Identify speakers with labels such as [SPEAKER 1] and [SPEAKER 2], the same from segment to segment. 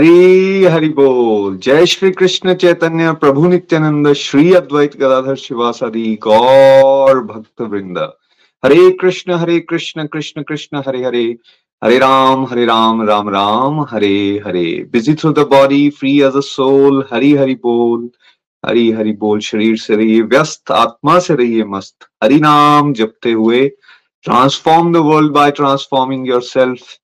[SPEAKER 1] हरी, हरि बोल। जय श्री कृष्ण चैतन्य, प्रभु नित्यानंद, श्री अद्वैत गदाधर शिवासादि, गौर भक्त वृंद Hare Krishna Hare Krishna Krishna Krishna, Hare Hare. Hare Ram Hare Ram Ram Ram, Hare Hare. Busy through the body free as a soul Hari Hari बोल। हरी हरि बोल, शरीर से रहिए व्यस्त, आत्मा से रहिए मस्त। हरि नाम जपते हुए transform the world by transforming yourself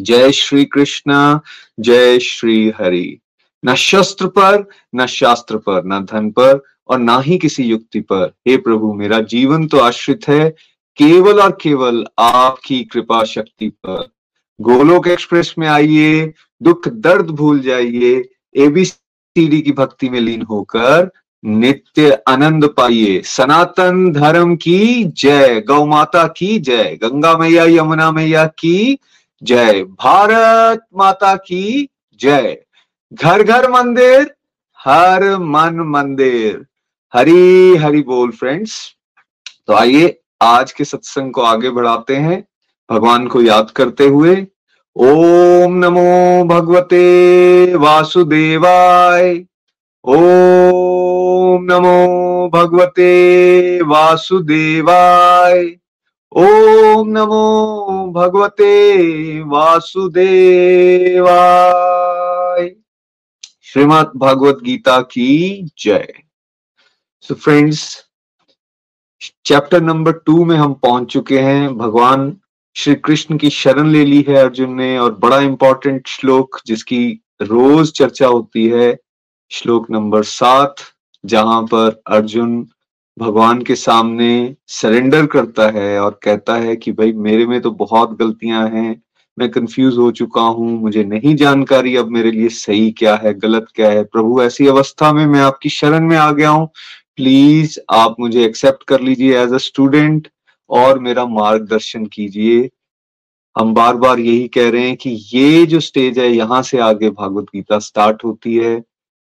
[SPEAKER 1] जय श्री कृष्ण जय श्री हरि न शस्त्र पर, न शास्त्र पर, न धन पर और ना ही किसी युक्ति पर। हे प्रभु, मेरा जीवन तो आश्रित है, केवल और केवल आपकी कृपा शक्ति पर। गोलोक एक्सप्रेस में आइए, दुख दर्द भूल जाइए एबीसीडी की भक्ति में लीन होकर नित्य आनंद पाइए। सनातन धर्म की जय, गौ माता की जय, गंगा मैया, यमुना मैया की जय। भारत माता की जय। घर घर मंदिर, हर मन मंदिर। हरी हरी बोल फ्रेंड्स। तो आइए आज के सत्संग को आगे बढ़ाते हैं। भगवान को याद करते हुए, ओम नमो भगवते वासुदेवाय। ओम नमो भगवते वासुदेवाय। ओम नमो भगवते वासुदेवाय। श्रीमद भगवत गीता की जय। So friends chapter number two में हम पहुँच चुके हैं। भगवान श्री कृष्ण की शरण ले ली है अर्जुन ने और बड़ा इंपॉर्टेंट श्लोक जिसकी रोज चर्चा होती है, श्लोक नंबर सात, जहाँ पर अर्जुन भगवान के सामने सरेंडर करता है और कहता है कि भाई मेरे में तो बहुत गलतियाँ हैं, मैं कंफ्यूज हो चुका हूँ, मुझे नहीं जानकारी अब मेरे लिए सही क्या है, गलत क्या है। प्रभु, ऐसी अवस्था में मैं आपकी शरण में आ गया हूँ। प्लीज़ आप मुझे एक्सेप्ट कर लीजिए एज अ स्टूडेंट और मेरा मार्गदर्शन कीजिए। हम बार बार यही कह रहे हैं कि ये जो स्टेज है, यहाँ से आगे भागवत गीता स्टार्ट होती है।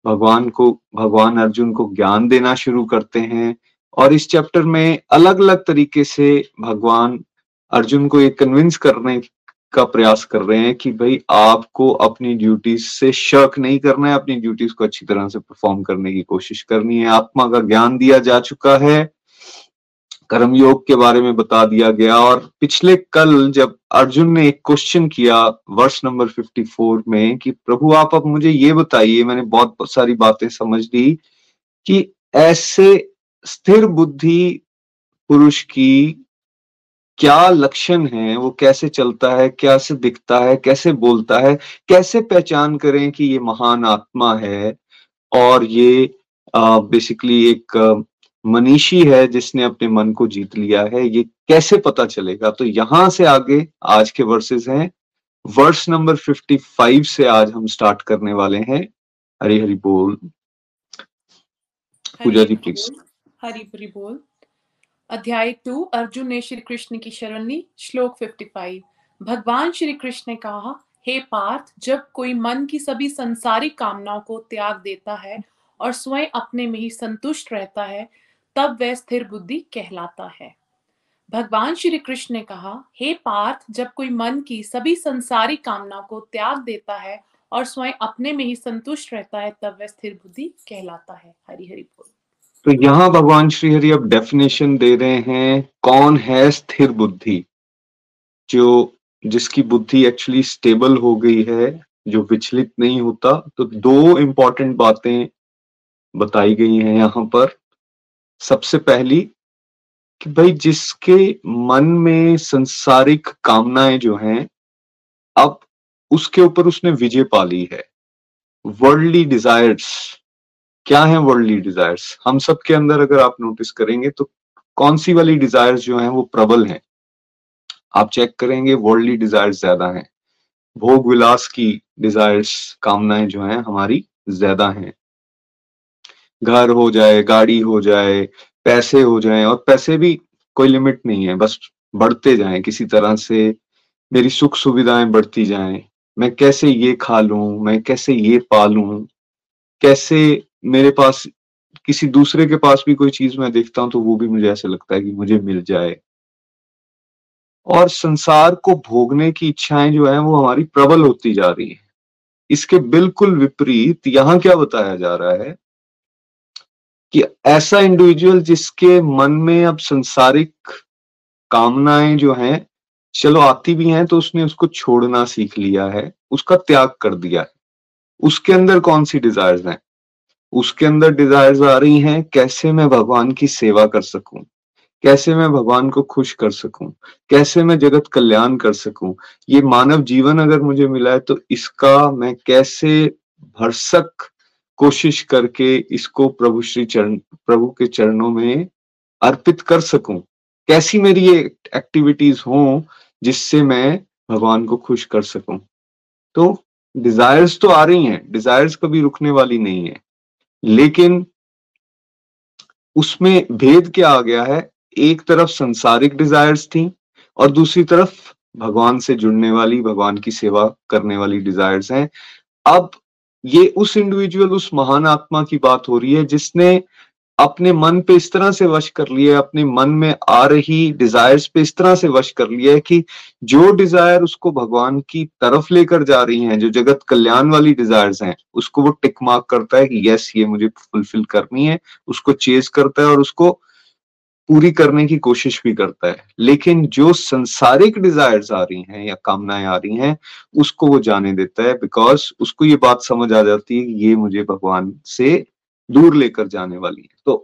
[SPEAKER 1] भगवान को, भगवान अर्जुन को ज्ञान देना शुरू करते हैं। और इस चैप्टर में अलग अलग तरीके से भगवान अर्जुन को ये कन्विंस करने का प्रयास कर रहे हैं कि भाई आपको अपनी ड्यूटीज़ से शक नहीं करना है, अपनी ड्यूटीज़ को अच्छी तरह से परफॉर्म करने की कोशिश करनी है। आत्मा का ज्ञान दिया जा चुका है कर्म योग के बारे में बता दिया गया और पिछले कल जब अर्जुन ने एक क्वेश्चन किया वर्ष नंबर 54 में कि, प्रभु, आप अब मुझे ये बताइए, मैंने बहुत सारी बातें समझ ली कि ऐसे स्थिर बुद्धि पुरुष की क्या लक्षण है? वो कैसे चलता है? कैसे दिखता है? कैसे बोलता है? कैसे पहचान करें कि ये महान आत्मा है? और ये बेसिकली एक मनीषी है जिसने अपने मन को जीत लिया है। ये कैसे पता चलेगा? तो यहाँ से आगे आज के वर्सेस हैं। वर्ष नंबर 55 से आज हम स्टार्ट करने वाले हैं। हरी हरी बोल। पूजा जी प्लीज़
[SPEAKER 2] हरि बोल। अध्याय टू, अर्जुन ने श्री कृष्ण की शरण ली श्लोक 55 भगवान श्री कृष्ण ने कहा, हे पार्थ, जब कोई मन की सभी संसारिक कामनाओं को त्याग देता है और स्वयं अपने में ही संतुष्ट रहता है, तब वह स्थिर बुद्धि कहलाता है। भगवान श्री कृष्ण ने कहा, हे पार्थ, जब कोई मन की सभी संसारी कामनाओं को त्याग देता है और स्वयं अपने में ही संतुष्ट रहता है, तब वह स्थिर बुद्धि कहलाता है। हरि हरि बोल।
[SPEAKER 1] तो यहाँ भगवान श्री हरि अब डेफिनेशन दे रहे हैं, कौन है स्थिर बुद्धि? जो जिसकी बुद्धि एक्चुअली स्टेबल हो गई है, जो विचलित नहीं होता तो दो इंपॉर्टेंट बातें बताई गई हैं यहाँ पर। सबसे पहली, कि भाई जिसके मन में संसारिक कामनाएँ जो हैं, अब उसके ऊपर उसने विजय पा ली है। वर्ल्डली डिजायर्स क्या है वर्ल्डली डिजायर्स हम सब के अंदर अगर आप नोटिस करेंगे तो कौन सी वाली डिजायर्स जो है वो प्रबल है? आप चेक करेंगे वर्ल्डली डिजायर्स ज़्यादा हैं। भोग विलास की डिजायर्स कामनाएँ जो हैं हमारी ज़्यादा हैं। घर हो जाए, गाड़ी हो जाए, पैसे हो जाए, और पैसे भी कोई लिमिट नहीं है, बस बढ़ते जाएँ, किसी तरह से मेरी सुख सुविधाएँ बढ़ती जाएँ। मैं कैसे ये खा लूँ? मैं कैसे ये पालूं? कैसे मेरे पास, किसी दूसरे के पास भी कोई चीज़ मैं देखता हूँ तो वो भी मुझे ऐसा लगता है कि मुझे मिल जाए। और संसार को भोगने की इच्छाएँ जो है, वो हमारी प्रबल होती जा रही है। इसके बिल्कुल विपरीत यहाँ क्या बताया जा रहा है कि ऐसा इंडिविजुअल जिसके मन में अब संसारिक कामनाएँ जो हैं, चलो आती भी हैं तो उसने उसको छोड़ना सीख लिया है, उसका त्याग कर दिया है। उसके अंदर कौन सी डिजायर्स हैं? उसके अंदर डिजायर्स आ रही हैं, कैसे मैं भगवान की सेवा कर सकूँ? कैसे मैं भगवान को खुश कर सकूँ? कैसे मैं जगत कल्याण कर सकूँ? ये मानव जीवन अगर मुझे मिला है तो इसका मैं कैसे भरसक कोशिश करके इसको प्रभु श्री चरण, प्रभु के चरणों में अर्पित कर सकूँ? कैसी मेरी ये एक्टिविटीज़ हो, जिससे मैं भगवान को खुश कर सकूँ? तो डिजायर्स तो आ रही हैं डिजायर्स कभी रुकने वाली नहीं है। लेकिन उसमें भेद क्या आ गया है? एक तरफ़ संसारिक डिजायर्स थी और दूसरी तरफ़ भगवान से जुड़ने वाली, भगवान की सेवा करने वाली डिजायर्स हैं। अब ये उस इंडिविजुअल उस महान आत्मा की बात हो रही है जिसने अपने मन पे इस तरह से वश कर लिया अपने मन में आ रही डिजायर्स पे इस तरह से वश कर लिया है कि जो डिज़ायर उसको भगवान की तरफ़ लेकर जा रही हैं, जो जगत कल्याण वाली डिजायर्स हैं, उसको वो टिक मार्क करता है कि यस ये मुझे फुलफिल करनी है, उसको चेज करता है और उसको पूरी करने की कोशिश भी करता है। लेकिन जो संसारिक डिजायर्स आ रही हैं या कामनाएँ आ रही हैं, उसको वो जाने देता है बिकॉज़ उसको ये बात समझ आ जाती है कि ये मुझे भगवान से दूर लेकर जाने वाली है। तो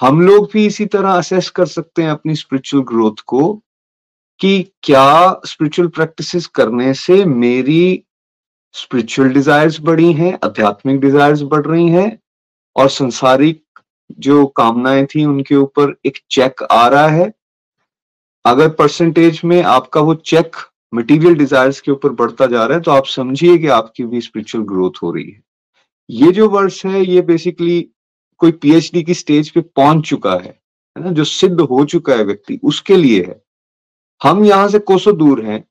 [SPEAKER 1] हम लोग भी इसी तरह असेस कर सकते हैं अपनी स्पिरिचुअल ग्रोथ को कि क्या स्पिरिचुअल प्रैक्टिसेस करने से मेरी स्पिरिचुअल डिजायर्स बढ़ी हैं, आध्यात्मिक डिजायर्स बढ़ रही हैं और संसारिक जो कामनाएँ थी उनके ऊपर एक चेक आ रहा है। अगर परसेंटेज में आपका वो चेक मटेरियल डिजायर्स के ऊपर बढ़ता जा रहा है तो आप समझिए कि आपकी भी स्पिरिचुअल ग्रोथ हो रही है। ये जो वर्ष है, ये बेसिकली कोई पीएचडी की स्टेज पे पहुँच चुका है है ना? जो सिद्ध हो चुका है व्यक्ति, उसके लिए है। हम यहाँ से कोसों दूर हैं,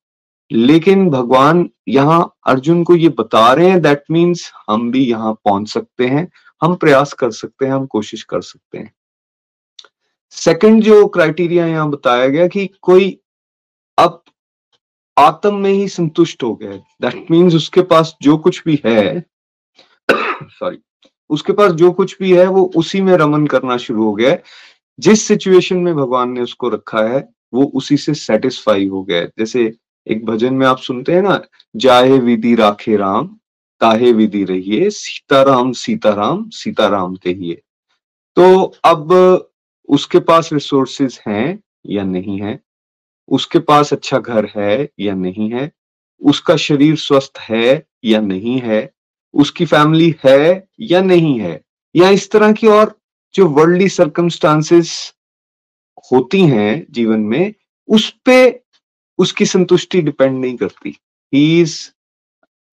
[SPEAKER 1] लेकिन भगवान यहाँ अर्जुन को ये बता रहे हैं दैट मीन्स हम भी यहाँ पहुँच सकते हैं, हम प्रयास कर सकते हैं, हम कोशिश कर सकते हैं। सेकंड जो क्राइटेरिया यहाँ बताया गया कि कोई अब आत्म में ही संतुष्ट हो गया दैट मीन्स उसके पास जो कुछ भी है सॉरी उसके पास जो कुछ भी है, वो उसी में रमन करना शुरू हो गया है। जिस सिचुएशन में भगवान ने उसको रखा है, वो उसी से सेटिस्फाई हो गया है। जैसे एक भजन में आप सुनते हैं ना, जाहे विधि राखे राम, ताहे विधि रहिए, सीताराम सीताराम सीताराम कहिए। तो अब उसके पास रिसोर्सेज हैं या नहीं है? उसके पास अच्छा घर है या नहीं है? उसका शरीर स्वस्थ है या नहीं है? उसकी फैमिली है या नहीं है, या इस तरह की और जो वर्ल्डली सर्कमस्टांसेस होती हैं जीवन में, उस पे उसकी संतुष्टि डिपेंड नहीं करती। ही इज़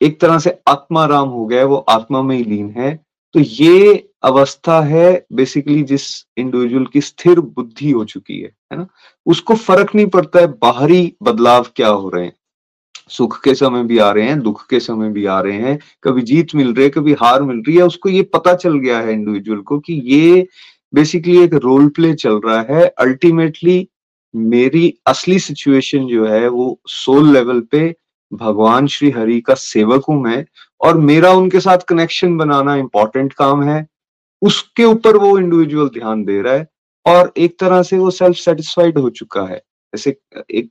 [SPEAKER 1] एक तरह से आत्मा राम हो गया, वो आत्मा में ही लीन है। तो ये अवस्था है बेसिकली जिस इंडिविजुअल की स्थिर बुद्धि हो चुकी है है ना? उसको फ़र्क नहीं पड़ता है बाहरी बदलाव क्या हो रहे हैं। सुख के समय भी आ रहे हैं, दुख के समय भी आ रहे हैं, कभी जीत मिल रही है, कभी हार मिल रही है, उसको ये पता चल गया है इंडिविजुअल को कि ये बेसिकली एक रोल प्ले चल रहा है। अल्टीमेटली मेरी असली सिचुएशन जो है, वो सोल लेवल पे भगवान श्री हरि का सेवक हूँ मैं और मेरा उनके साथ कनेक्शन बनाना इंपॉर्टेंट काम है। उसके ऊपर वो इंडिविजुअल ध्यान दे रहा है और एक तरह से वो सेल्फ सेटिस्फाइड हो चुका है। जैसे एक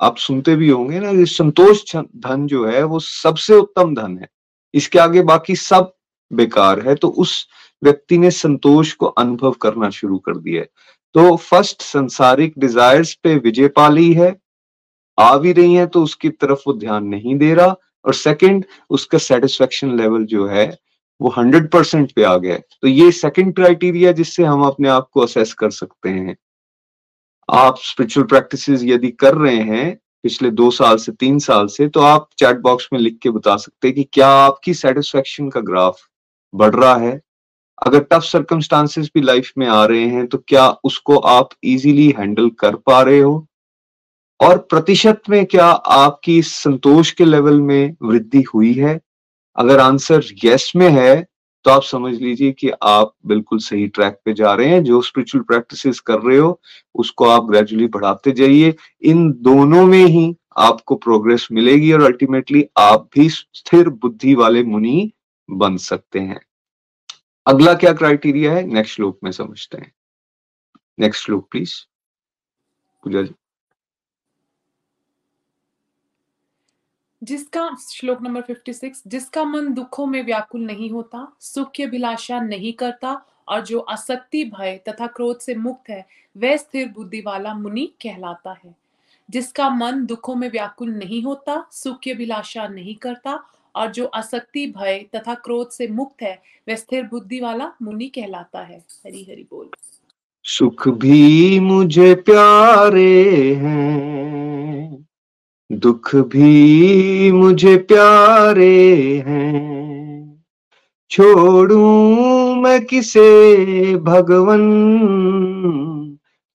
[SPEAKER 1] आप सुनते भी होंगे ना संतोष धन जो है वो सबसे उत्तम धन है। इसके आगे बाकी सब बेकार है तो उस व्यक्ति ने संतोष को अनुभव करना शुरू कर दिया है। तो फ़र्स्ट संसारिक डिजायर्स पे विजय पा ली है, आ भी रही है तो उसकी तरफ़ वो ध्यान नहीं दे रहा। और सेकंड उसका सेटिस्फेक्शन लेवल जो है, वो हंड्रेड परसेंट पे आ गया तो ये सेकंड क्राइटेरिया जिससे हम अपने आप को असेस कर सकते हैं। आप स्पिरिचुअल प्रैक्टिस यदि कर रहे हैं पिछले दो साल से, तीन साल से तो आप चैट बॉक्स में लिख के बता सकते हैं कि क्या आपकी सेटिस्फेक्शन का ग्राफ बढ़ रहा है। अगर टफ सर्कमस्टांसेस भी लाइफ में आ रहे हैं तो क्या उसको आप इजीली हैंडल कर पा रहे हो? और प्रतिशत में क्या आपकी संतोष के लेवल में वृद्धि हुई है? अगर आंसर यस में है तो आप समझ लीजिए कि आप बिल्कुल सही ट्रैक पे जा रहे हैं, जो स्पिरिचुअल प्रैक्टिसेस कर रहे हो, उसको आप ग्रेजुअली बढ़ाते जाइए। इन दोनों में ही आपको प्रोग्रेस मिलेगी और अल्टीमेटली आप भी स्थिर बुद्धि वाले मुनि बन सकते हैं। अगला क्या क्राइटेरिया है? नेक्स्ट श्लोक में समझते हैं। नेक्स्ट श्लोक प्लीज़ पूजा जी।
[SPEAKER 2] जिसका श्लोक नंबर 56 जिसका मन दुखों में व्याकुल नहीं होता, सुख की अभिलाषा नहीं करता और जो असक्ति भय तथा क्रोध से मुक्त है, वह स्थिर बुद्धि वाला मुनि कहलाता है। जिसका मन दुखों में व्याकुल नहीं होता, सुख की अभिलाषा नहीं करता और जो असक्ति भय तथा क्रोध से मुक्त है, वह स्थिर बुद्धि वाला मुनि कहलाता है। हरी हरी बोल।
[SPEAKER 1] सुख भी मुझे प्यारे हैं। दुख भी मुझे प्यारे हैं। छोड़ू मैं किसे, भगवन?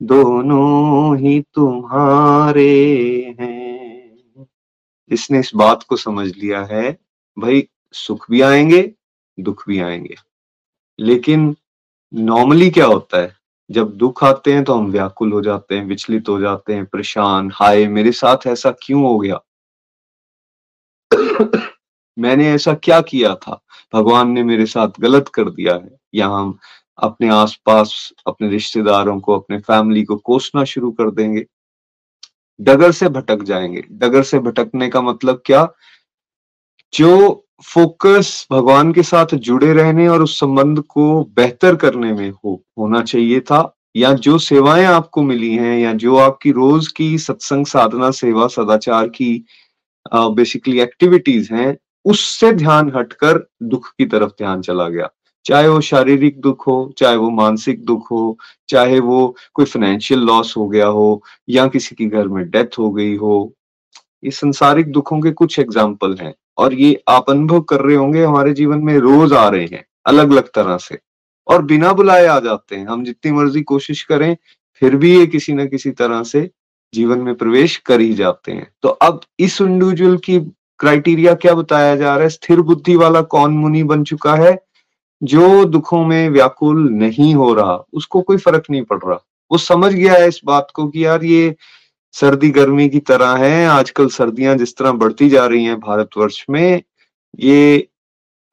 [SPEAKER 1] दोनों ही तुम्हारे हैं। इसने इस बात को समझ लिया है, भाई, सुख भी आएँगे, दुख भी आएँगे। लेकिन नॉर्मली क्या होता है? जब दुख आते हैं तो हम व्याकुल हो जाते हैं, विचलित हो जाते हैं, परेशान, हाय, मेरे साथ ऐसा क्यों हो गया? मैंने ऐसा क्या किया था? भगवान ने मेरे साथ गलत कर दिया है। या हम अपने आसपास, अपने रिश्तेदारों को, अपने फैमिली को कोसना शुरू कर देंगे। डगर से भटक जाएँगे। डगर से भटकने का मतलब क्या? जो फोकस भगवान के साथ जुड़े रहने और उस संबंध को बेहतर करने में हो, होना चाहिए था। या जो सेवाएँ आपको मिली हैं, या जो आपकी रोज की सत्संग साधना, सेवा, सदाचार की बेसिकली एक्टिविटीज़ हैं, उससे ध्यान हटकर दुख की तरफ़ ध्यान चला गया। चाहे वो शारीरिक दुख हो, चाहे वो मानसिक दुख हो, चाहे वो कोई फाइनेंशियल लॉस हो गया हो, या किसी की घर में डेथ हो गई हो, ये संसारिक दुखों के कुछ एग्ज़ाम्पल हैं। और ये आप अनुभव कर रहे होंगे, हमारे जीवन में रोज आ रहे हैं अलग अलग तरह से। और बिना बुलाए आ जाते हैं। हम जितनी मर्ज़ी कोशिश करें, फिर भी ये किसी ना किसी तरह से जीवन में प्रवेश कर ही जाते हैं। तो अब इस इंडिविजुअल की क्राइटेरिया क्या बताया जा रहा है? स्थिर बुद्धि वाला कौन मुनि बन चुका है, जो दुखों में व्याकुल नहीं हो रहा? उसको कोई फ़र्क नहीं पड़ रहा। वो समझ गया है इस बात को कि यार ये सर्दी गर्मी की तरह है। आजकल सर्दियाँ जिस तरह बढ़ती जा रही हैं भारतवर्ष में, ये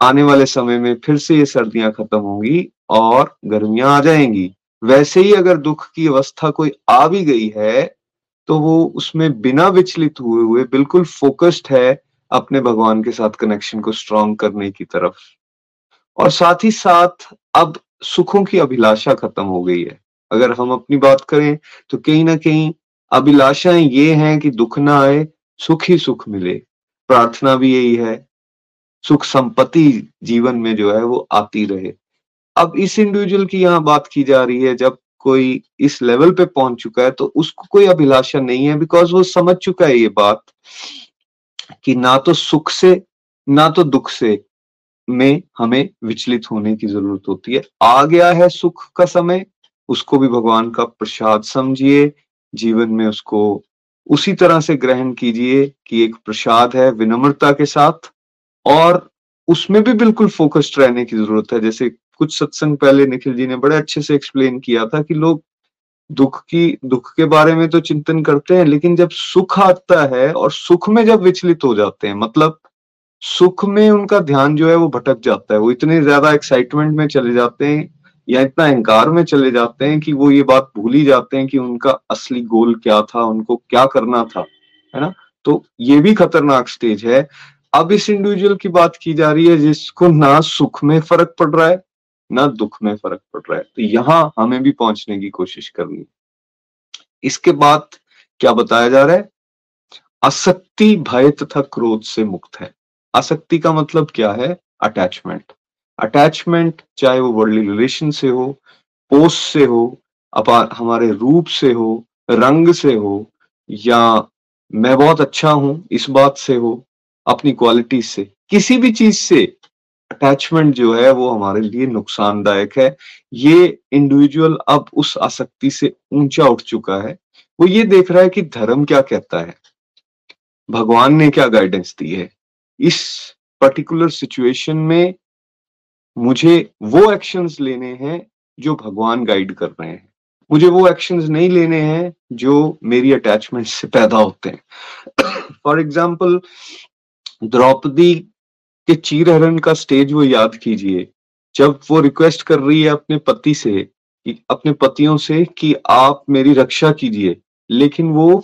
[SPEAKER 1] आने वाले समय में फिर से ये सर्दियाँ खत्म होंगी और गर्मियाँ आ जाएँगी। वैसे ही अगर दुख की अवस्था कोई आ भी गई है तो वो उसमें बिना विचलित हुए हुए बिल्कुल फोकस्ड है अपने भगवान के साथ कनेक्शन को स्ट्रॉन्ग करने की तरफ़। और साथ ही साथ अब सुखों की अभिलाषा खत्म हो गई है। अगर हम अपनी बात करें तो कहीं ना कहीं अभिलाषाएँ ये हैं कि दुख ना आए, सुख ही सुख मिले। प्रार्थना भी यही है, सुख संपत्ति जीवन में जो है वो आती रहे। अब इस इंडिविजुअल की यहाँ बात की जा रही है, जब कोई इस लेवल पे पहुँच चुका है तो उसको कोई अभिलाषा नहीं है बिकॉज़ वो समझ चुका है ये बात कि ना तो सुख से, ना तो दुख से में हमें विचलित होने की ज़रूरत होती है। आ गया है सुख का समय, उसको भी भगवान का प्रसाद समझिए जीवन में उसको उसी तरह से ग्रहण कीजिए कि एक प्रसाद है विनम्रता के साथ और उसमें भी बिल्कुल फोकस्ड रहने की ज़रूरत है। जैसे कुछ सत्संग पहले निखिल जी ने बड़े अच्छे से एक्सप्लेन किया था कि लोग दुख की, दुख के बारे में तो चिंतन करते हैं, लेकिन जब सुख आता है और सुख में जब विचलित हो जाते हैं मतलब सुख में उनका ध्यान जो है वो भटक जाता है। वो इतने ज़्यादा एक्साइटमेंट में चले जाते हैं या इतना अहंकार में चले जाते हैं कि वो ये बात भूल ही जाते हैं कि उनका असली गोल क्या था, उनको क्या करना था, है ना? तो ये भी खतरनाक स्टेज है। अब इस इंडिविजुअल की बात की जा रही है जिसको ना सुख में फ़र्क पड़ रहा है, ना दुख में फ़र्क पड़ रहा है। तो यहाँ हमें भी पहुँचने की कोशिश करनी इसके बाद क्या बताया जा रहा है? आसक्ति, भय तथा क्रोध से मुक्त है। आसक्ति का मतलब क्या है? अटैचमेंट अटैचमेंट चाहे वो वर्ल्डली रिलेशन से हो पोस्ट से हो अपार हमारे रूप से हो, रंग से हो, या मैं बहुत अच्छा हूँ, इस बात से हो, अपनी क्वालिटी से, किसी भी चीज़ से अटैचमेंट जो है वो हमारे लिए नुकसानदायक है। ये इंडिविजुअल अब उस आसक्ति से ऊँचा उठ चुका है। वो ये देख रहा है कि धर्म क्या कहता है। भगवान ने क्या गाइडेंस दी है। इस पर्टिकुलर सिचुएशन में मुझे वो एक्शंस लेने हैं जो भगवान गाइड कर रहे हैं। मुझे वो एक्शंस नहीं लेने हैं जो मेरी अटैचमेंट से पैदा होते हैं। फॉर एग्ज़ाम्पल द्रौपदी के चीरहरण का स्टेज वो याद कीजिए। जब वो रिक्वेस्ट कर रही है अपने पति से अपने पतियों से कि आप मेरी रक्षा कीजिए, लेकिन वो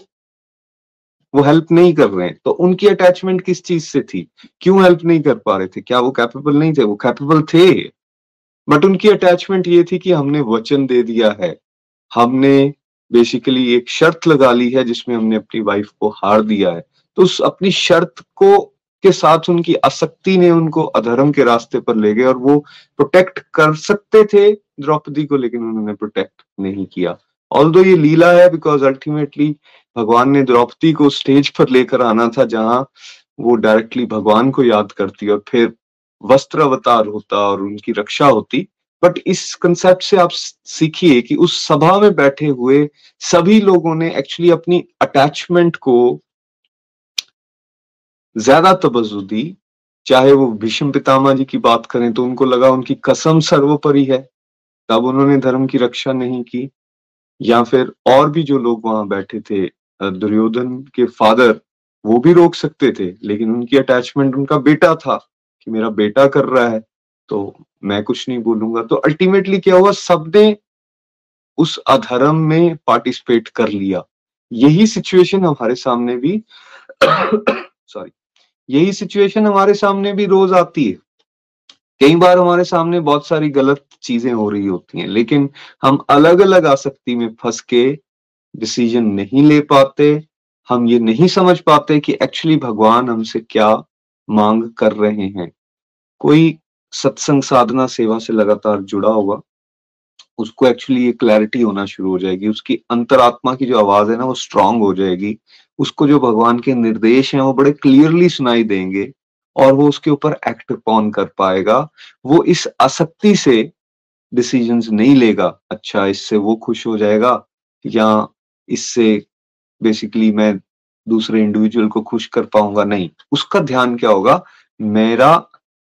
[SPEAKER 1] वो हेल्प नहीं कर रहे हैं। तो उनकी अटैचमेंट किस चीज़ से थी? क्यों हेल्प नहीं कर पा रहे थे? क्या वो कैपेबल नहीं थे? वो कैपेबल थे। बट उनकी अटैचमेंट ये थी कि हमने वचन दे दिया है। हमने बेसिकली एक शर्त लगा ली है जिसमें हमने अपनी वाइफ को हार दिया है। तो उस अपनी शर्त को, के साथ उनकी आसक्ति ने उनको अधर्म के रास्ते पर ले गए और वो प्रोटेक्ट कर सकते थे द्रौपदी को, लेकिन उन्होंने प्रोटेक्ट नहीं किया। ऑल ये लीला है बिकॉज़ अल्टीमेटली भगवान ने द्रौपदी को स्टेज पर लेकर आना था, जहाँ वो डायरेक्टली भगवान को याद करती और फिर वस्त्र अवतार होता और उनकी रक्षा होती। बट इस कंसेप्ट से आप सीखिए कि उस सभा में बैठे हुए सभी लोगों ने एक्चुअली अपनी अटैचमेंट को ज़्यादा तवज्जो दी। चाहे वो भीष्म पितामह जी की बात करें तो उनको लगा उनकी कसम सर्वोपरि है। तब उन्होंने धर्म की रक्षा नहीं की। या फिर और भी जो लोग वहाँ बैठे थे दुर्योधन के फादर वो भी रोक सकते थे, लेकिन उनकी अटैचमेंट उनका बेटा था कि मेरा बेटा कर रहा है तो मैं कुछ नहीं बोलूँगा। तो अल्टीमेटली क्या हुआ? सबने उस अधर्म में पार्टिसिपेट कर लिया। यही सिचुएशन हमारे सामने भी सॉरी यही सिचुएशन हमारे सामने भी रोज आती है। कई बार हमारे सामने बहुत सारी गलत चीज़ें हो रही होती हैं, लेकिन हम अलग अलग आसक्ति में फंस के डिसीज़न नहीं ले पाते, हम ये नहीं समझ पाते कि एक्चुअली भगवान हमसे क्या मांग कर रहे हैं। कोई सत्संग साधना सेवा से लगातार जुड़ा होगा उसको एक्चुअली ये क्लैरिटी होना शुरू हो जाएगी, उसकी अंतरात्मा की जो आवाज़ है ना, वो स्ट्रांग हो जाएगी, उसको जो भगवान के निर्देश हैं, वो बड़े क्लियरली सुनाई देंगे और वो उसके ऊपर एक्ट कौन कर पाएगा। वो इस आसक्ति से डिसीज़न नहीं लेगा। अच्छा इससे वो खुश हो जाएगा या इससे बेसिकली मैं दूसरे इंडिविजुअल को खुश कर पाऊँगा? नहीं। उसका ध्यान क्या होगा? मेरा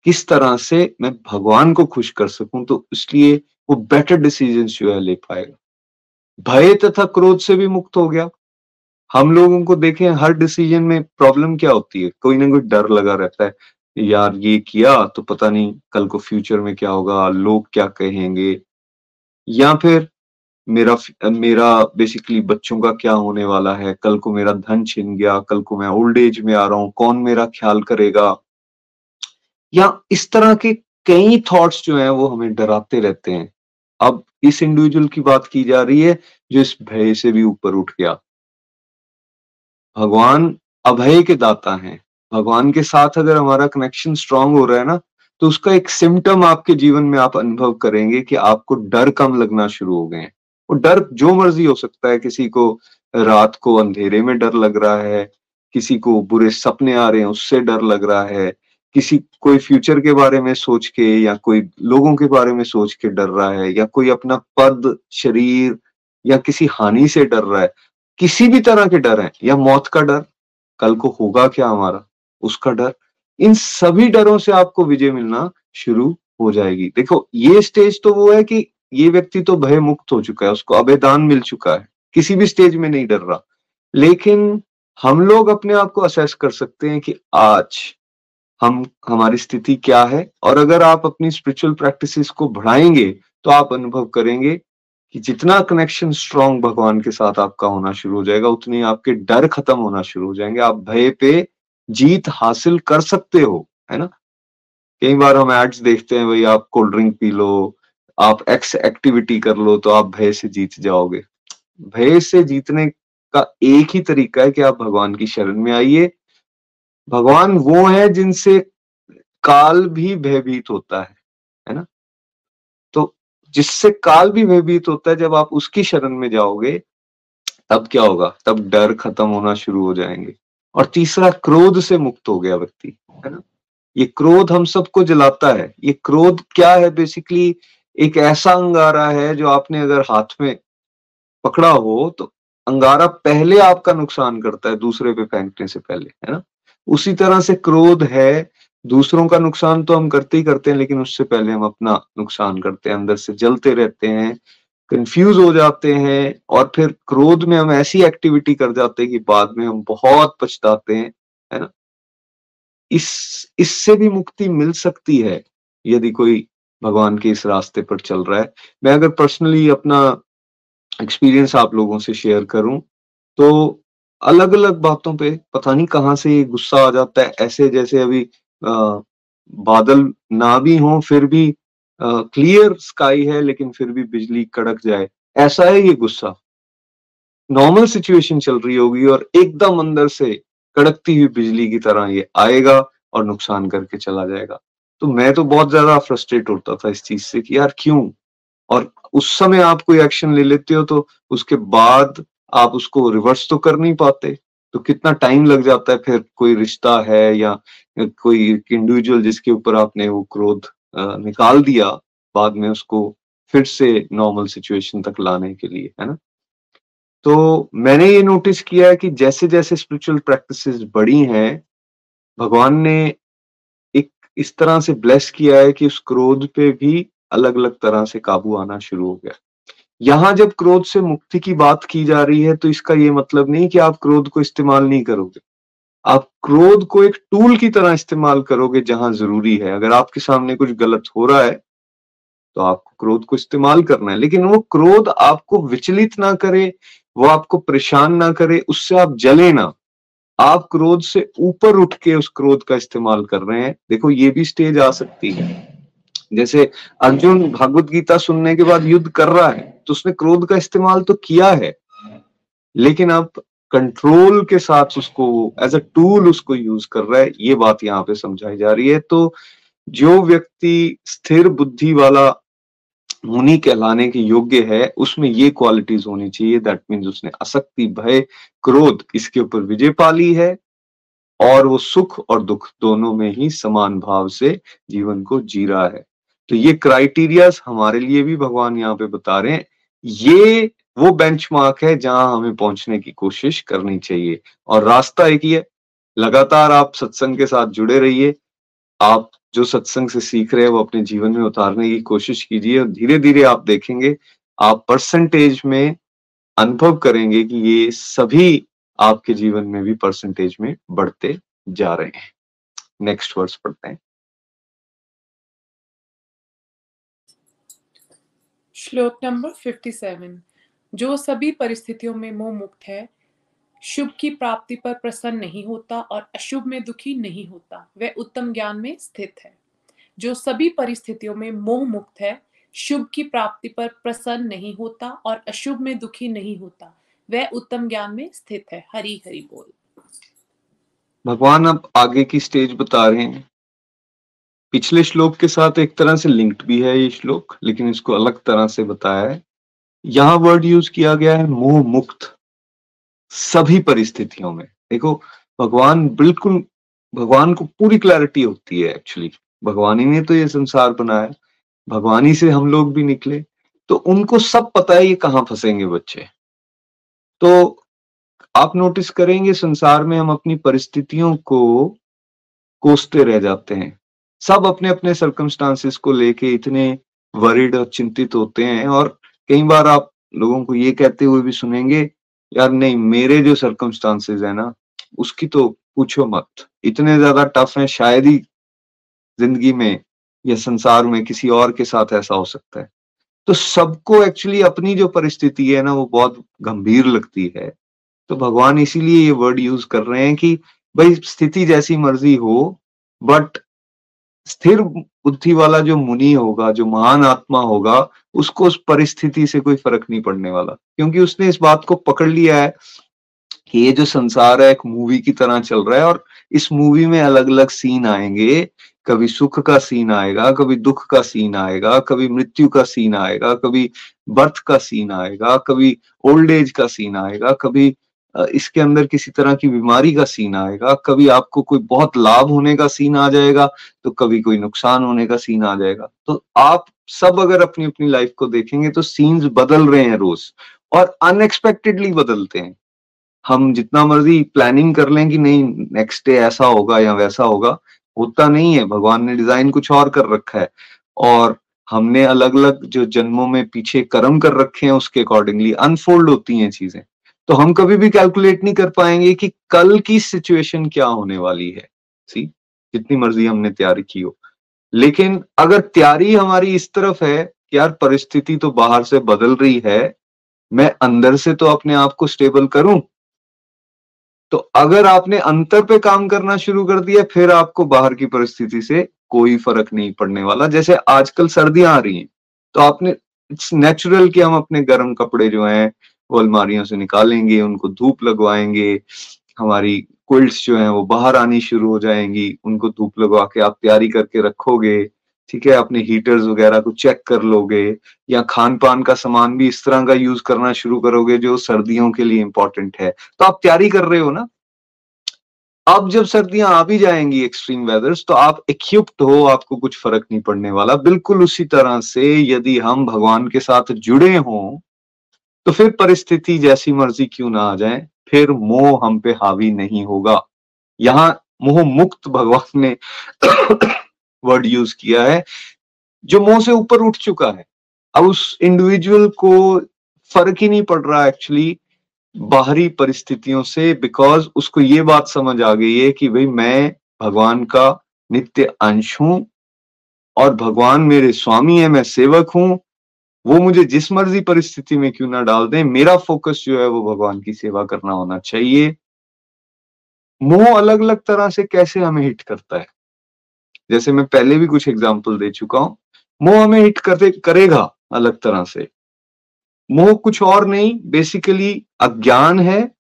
[SPEAKER 1] किस तरह से मैं भगवान को खुश कर सकूँ? तो इसलिए वो बेटर डिसीज़न जो है ले पाएगा। भय तथा क्रोध से भी मुक्त हो गया। हम लोगों को देखें, हर डिसीज़न में प्रॉब्लम क्या होती है? कोई ना कोई डर लगा रहता है। यार, ये किया तो पता नहीं कल को फ्यूचर में क्या होगा, लोग क्या कहेंगे? या फिर मेरा मेरा बेसिकली बच्चों का क्या होने वाला है? कल को मेरा धन छिन गया, कल को मैं ओल्ड एज में आ रहा हूँ, कौन मेरा ख्याल करेगा? या इस तरह के कई थॉट्स जो हैं, वो हमें डराते रहते हैं। अब इस इंडिविजुअल की बात की जा रही है, जो इस भय से भी ऊपर उठ गया। भगवान अभय के दाता हैं। भगवान के साथ अगर हमारा कनेक्शन स्ट्रांग हो रहा है ना तो उसका एक सिम्टम आपके जीवन में आप अनुभव करेंगे कि आपको डर कम लगना शुरू हो गए हैं। वो डर जो मर्ज़ी हो सकता है, किसी को रात को अंधेरे में डर लग रहा है, किसी को बुरे सपने आ रहे हैं, उससे डर लग रहा है, किसी, कोई फ्यूचर के बारे में सोच के या कोई लोगों के बारे में सोच के डर रहा है, या कोई अपना पद, शरीर या किसी हानि से डर रहा है किसी भी तरह के डर है, या मौत का डर, कल को होगा क्या हमारा, उसका डर, इन सभी डरों से आपको विजय मिलना शुरू हो जाएगी। देखो, ये स्टेज तो वो है कि ये व्यक्ति तो भय मुक्त हो चुका है, उसको अभेदान मिल चुका है, किसी भी स्टेज में नहीं डर रहा। लेकिन हम लोग अपने आप को असेस कर सकते हैं कि आज हम, हमारी स्थिति क्या है, और अगर आप अपनी स्पिरिचुअल प्रैक्टिसेस को बढ़ाएँगे तो आप अनुभव करेंगे कि जितना कनेक्शन स्ट्रॉन्ग भगवान के साथ आपका होना शुरू हो जाएगा, उतने आपके डर खत्म होना शुरू हो जाएँगे। आप भय पे जीत हासिल कर सकते हो, है ना? कई बार हम एड्स देखते हैं, भाई आप कोल्ड ड्रिंक पी लो, आप एक्स एक्टिविटी कर लो तो आप भय से जीत जाओगे। भय से जीतने का एक ही तरीका है कि आप भगवान की शरण में आइए। भगवान वो है जिनसे काल भी भयभीत होता है है ना? जिससे काल भी भयभीत होता है, जब आप उसकी शरण में जाओगे, तब क्या होगा? तब डर खत्म होना शुरू हो जाएँगे। और तीसरा, क्रोध से मुक्त हो गया व्यक्ति, है ना? ये क्रोध हम सबको जलाता है। ये क्रोध क्या है? बेसिकली एक ऐसा अंगारा है, जो आपने अगर हाथ में पकड़ा हो तो अंगारा पहले आपका नुकसान करता है, दूसरे पे फेंकने से पहले, है ना? उसी तरह से क्रोध है दूसरों का नुकसान तो हम करते ही करते हैं, लेकिन उससे पहले हम अपना नुकसान करते हैं, अंदर से जलते रहते हैं कंफ्यूज हो जाते हैं, और फिर क्रोध में हम ऐसी एक्टिविटी कर जाते हैं कि बाद में हम बहुत पछताते हैं, है ना? इस, इससे भी मुक्ति मिल सकती है, यदि कोई भगवान के इस रास्ते पर चल रहा है। मैं अगर पर्सनली अपना एक्सपीरियंस आप लोगों से शेयर करूँ तो अलग अलग बातों पे, पता नहीं कहाँ से गुस्सा आ जाता है, ऐसे जैसे अभी बादल ना भी हो, फिर भी क्लियर स्काई है, लेकिन फिर भी बिजली कड़क जाए। ऐसा है ये गुस्सा। नॉर्मल सिचुएशन चल रही होगी और एकदम अंदर से कड़कती हुई बिजली की तरह ये आएगा और नुकसान करके चला जाएगा। तो मैं तो बहुत ज़्यादा फ्रस्ट्रेट होता था इस चीज़ से कि यार क्यों? और उस समय आप कोई एक्शन ले लेते हो तो उसके बाद आप उसको रिवर्स तो कर नहीं पाते। तो कितना टाइम लग जाता है फिर कोई रिश्ता है या कोई इंडिविजुअल जिसके ऊपर आपने वो क्रोध निकाल दिया बाद में उसको फिर से नॉर्मल सिचुएशन तक लाने के लिए, है ना? तो मैंने ये नोटिस किया है कि जैसे जैसे स्पिरिचुअल प्रैक्टिसेस बढ़ी हैं, भगवान ने एक इस तरह से ब्लेस किया है कि उस क्रोध पे भी अलग अलग तरह से काबू आना शुरू हो गया। यहाँ जब क्रोध से मुक्ति की बात की जा रही है तो इसका ये मतलब नहीं कि आप क्रोध को इस्तेमाल नहीं करोगे। आप क्रोध को एक टूल की तरह इस्तेमाल करोगे जहाँ ज़रूरी है। अगर आपके सामने कुछ गलत हो रहा है तो आपको क्रोध को इस्तेमाल करना है। लेकिन वो क्रोध आपको विचलित ना करे, वो आपको परेशान ना करे, उससे आप जले ना। आप क्रोध से ऊपर उठ के उस क्रोध का इस्तेमाल कर रहे हैं। देखो, ये भी स्टेज आ सकती है। जैसे अर्जुन भागवत गीता सुनने के बाद युद्ध कर रहा है तो उसने क्रोध का इस्तेमाल तो किया है, लेकिन अब कंट्रोल के साथ उसको एज अ टूल उसको यूज़ कर रहा है, ये बात यहाँ पे समझाई जा रही है। तो जो व्यक्ति स्थिर बुद्धि वाला मुनि कहलाने के योग्य है, उसमें ये क्वालिटीज होनी चाहिए दैट मीन्स उसने असक्ति भय, क्रोध, इसके ऊपर विजय पाली है, और वो सुख और दुख दोनों में ही समान भाव से जीवन को जी रहा है। तो ये क्राइटेरियाज हमारे लिए भी भगवान यहाँ पे बता रहे हैं। ये वो बेंचमार्क है जहाँ हमें पहुँचने की कोशिश करनी चाहिए। और रास्ता एक ही है। लगातार आप सत्संग के साथ जुड़े रहिए। आप जो सत्संग से सीख रहे हैं वो अपने जीवन में उतारने की कोशिश कीजिए और धीरे धीरे आप देखेंगे, आप परसेंटेज में अनुभव करेंगे कि ये सभी आपके जीवन में भी परसेंटेज में बढ़ते जा रहे हैं। नेक्स्ट वर्ड्स पढ़ते हैं।
[SPEAKER 2] श्लोक नंबर 57 जो सभी परिस्थितियों में मोह मुक्त है, शुभ की प्राप्ति पर प्रसन्न नहीं होता और अशुभ में दुखी नहीं होता, वह उत्तम ज्ञान में स्थित है। जो सभी परिस्थितियों में मोह मुक्त है, शुभ की प्राप्ति पर प्रसन्न नहीं होता और अशुभ में दुखी नहीं होता, वह उत्तम ज्ञान में स्थित है। हरी हरी बोल।
[SPEAKER 1] भगवान अब आगे की स्टेज बता रहे हैं। पिछले श्लोक के साथ एक तरह से लिंक्ड भी है ये श्लोक, लेकिन इसको अलग तरह से बताया है। यहाँ वर्ड यूज़ किया गया है, मोह मुक्त सभी परिस्थितियों में। देखो, भगवान बिल्कुल, भगवान को पूरी क्लैरिटी होती है एक्चुअली भगवान ही ने तो ये संसार बनाया भगवान ही से हम लोग भी निकले। तो उनको सब पता है ये कहाँ फंसेंगे बच्चे। तो आप नोटिस करेंगे, संसार में हम अपनी परिस्थितियों को कोसते रह जाते हैं। सब अपने अपने सर्कमस्टांसिस को लेके इतने वरिड और चिंतित होते हैं और कई बार आप लोगों को ये कहते हुए भी सुनेंगे, यार नहीं, मेरे जो सर्कमस्टांसेस है ना, उसकी तो पूछो मत। इतने ज़्यादा टफ है, शायद ही ज़िंदगी में या संसार में किसी और के साथ ऐसा हो सकता है। तो सबको एक्चुअली अपनी जो परिस्थिति है ना, वो बहुत गंभीर लगती है। तो भगवान इसीलिए ये वर्ड यूज़ कर रहे हैं कि भाई, स्थिति जैसी मर्ज़ी हो बट स्थिर बुद्धि वाला जो मुनि होगा, जो महान आत्मा होगा, उसको उस परिस्थिति से कोई फ़र्क नहीं पड़ने वाला। क्योंकि उसने इस बात को पकड़ लिया है कि ये जो संसार है, एक मूवी की तरह चल रहा है और इस मूवी में अलग अलग सीन आएँगे। कभी सुख का सीन आएगा, कभी दुख का सीन आएगा, कभी मृत्यु का सीन आएगा, कभी बर्थ का सीन आएगा, कभी ओल्ड एज का सीन आएगा, कभी इसके अंदर किसी तरह की बीमारी का सीन आएगा। कभी आपको कोई बहुत लाभ होने का सीन आ जाएगा तो कभी कोई नुकसान होने का सीन आ जाएगा। तो आप सब अगर अपनी अपनी लाइफ को देखेंगे तो सीन्स बदल रहे हैं रोज और अनएक्सपेक्टेडली बदलते हैं। हम जितना मर्ज़ी प्लानिंग कर लें कि नहीं नेक्स्ट डे ऐसा होगा या वैसा होगा, होता नहीं है। भगवान ने डिज़ाइन कुछ और कर रखा है और हमने अलग अलग जो जन्मों में पीछे कर्म कर रखे हैं, उसके अकॉर्डिंगली अनफोल्ड होती हैं चीज़ें। तो हम कभी भी कैलकुलेट नहीं कर पाएँगे कि कल की सिचुएशन क्या होने वाली है। सी जितनी मर्ज़ी हमने तैयारी की हो। लेकिन अगर तैयारी हमारी इस तरफ़ है कि यार परिस्थिति तो बाहर से बदल रही है, मैं अंदर से तो अपने आप को स्टेबल करूँ? तो अगर आपने अंतर पे काम करना शुरू कर दिया, फिर आपको बाहर की परिस्थिति से कोई फ़र्क नहीं पड़ने वाला। जैसे आजकल सर्दियाँ आ रही हैं तो आपने इट्स नेचुरल कि हम अपने गर्म कपड़े जो हैं वो अलमारियों से निकालेंगे, उनको धूप लगवाएँगे, हमारी क्विल्ट्स जो हैं वो बाहर आनी शुरू हो जाएँगी, उनको धूप लगवा के आप तैयारी करके रखोगे, ठीक है? अपने हीटर्स वगैरह को चेक कर लोगे, या खान पान का सामान भी इस तरह का यूज़ करना शुरू करोगे जो सर्दियों के लिए इंपॉर्टेंट है। तो आप तैयारी कर रहे हो ना? अब जब सर्दियाँ आ भी जाएँगी एक्सट्रीम वेदर्स तो आप इक्विप्ड हो, आपको कुछ फ़र्क नहीं पड़ने वाला। बिल्कुल उसी तरह से यदि हम भगवान के साथ जुड़े हों तो फिर परिस्थिति जैसी मर्ज़ी क्यों ना आ जाए, फिर मोह हम पे हावी नहीं होगा। यहाँ मोह मुक्त भगवान ने वर्ड यूज़ किया है, जो मोह से ऊपर उठ चुका है। अब उस इंडिविजुअल को फ़र्क ही नहीं पड़ रहा एक्चुअली बाहरी परिस्थितियों से बिकॉज़ उसको ये बात समझ आ गई है कि भाई मैं भगवान का नित्य अंश हूँ और भगवान मेरे स्वामी है, मैं सेवक हूँ वो मुझे जिस मर्ज़ी परिस्थिति में क्यों ना डाल दें, मेरा फोकस जो है वो भगवान की सेवा करना होना चाहिए। मोह अलग अलग तरह से कैसे हमें हिट करता है? जैसे मैं पहले भी कुछ एग्ज़ाम्पल दे चुका हूँ। मोह हमें हिट करते, करेगा अलग तरह से। मोह कुछ और नहीं बेसिकली अज्ञान है।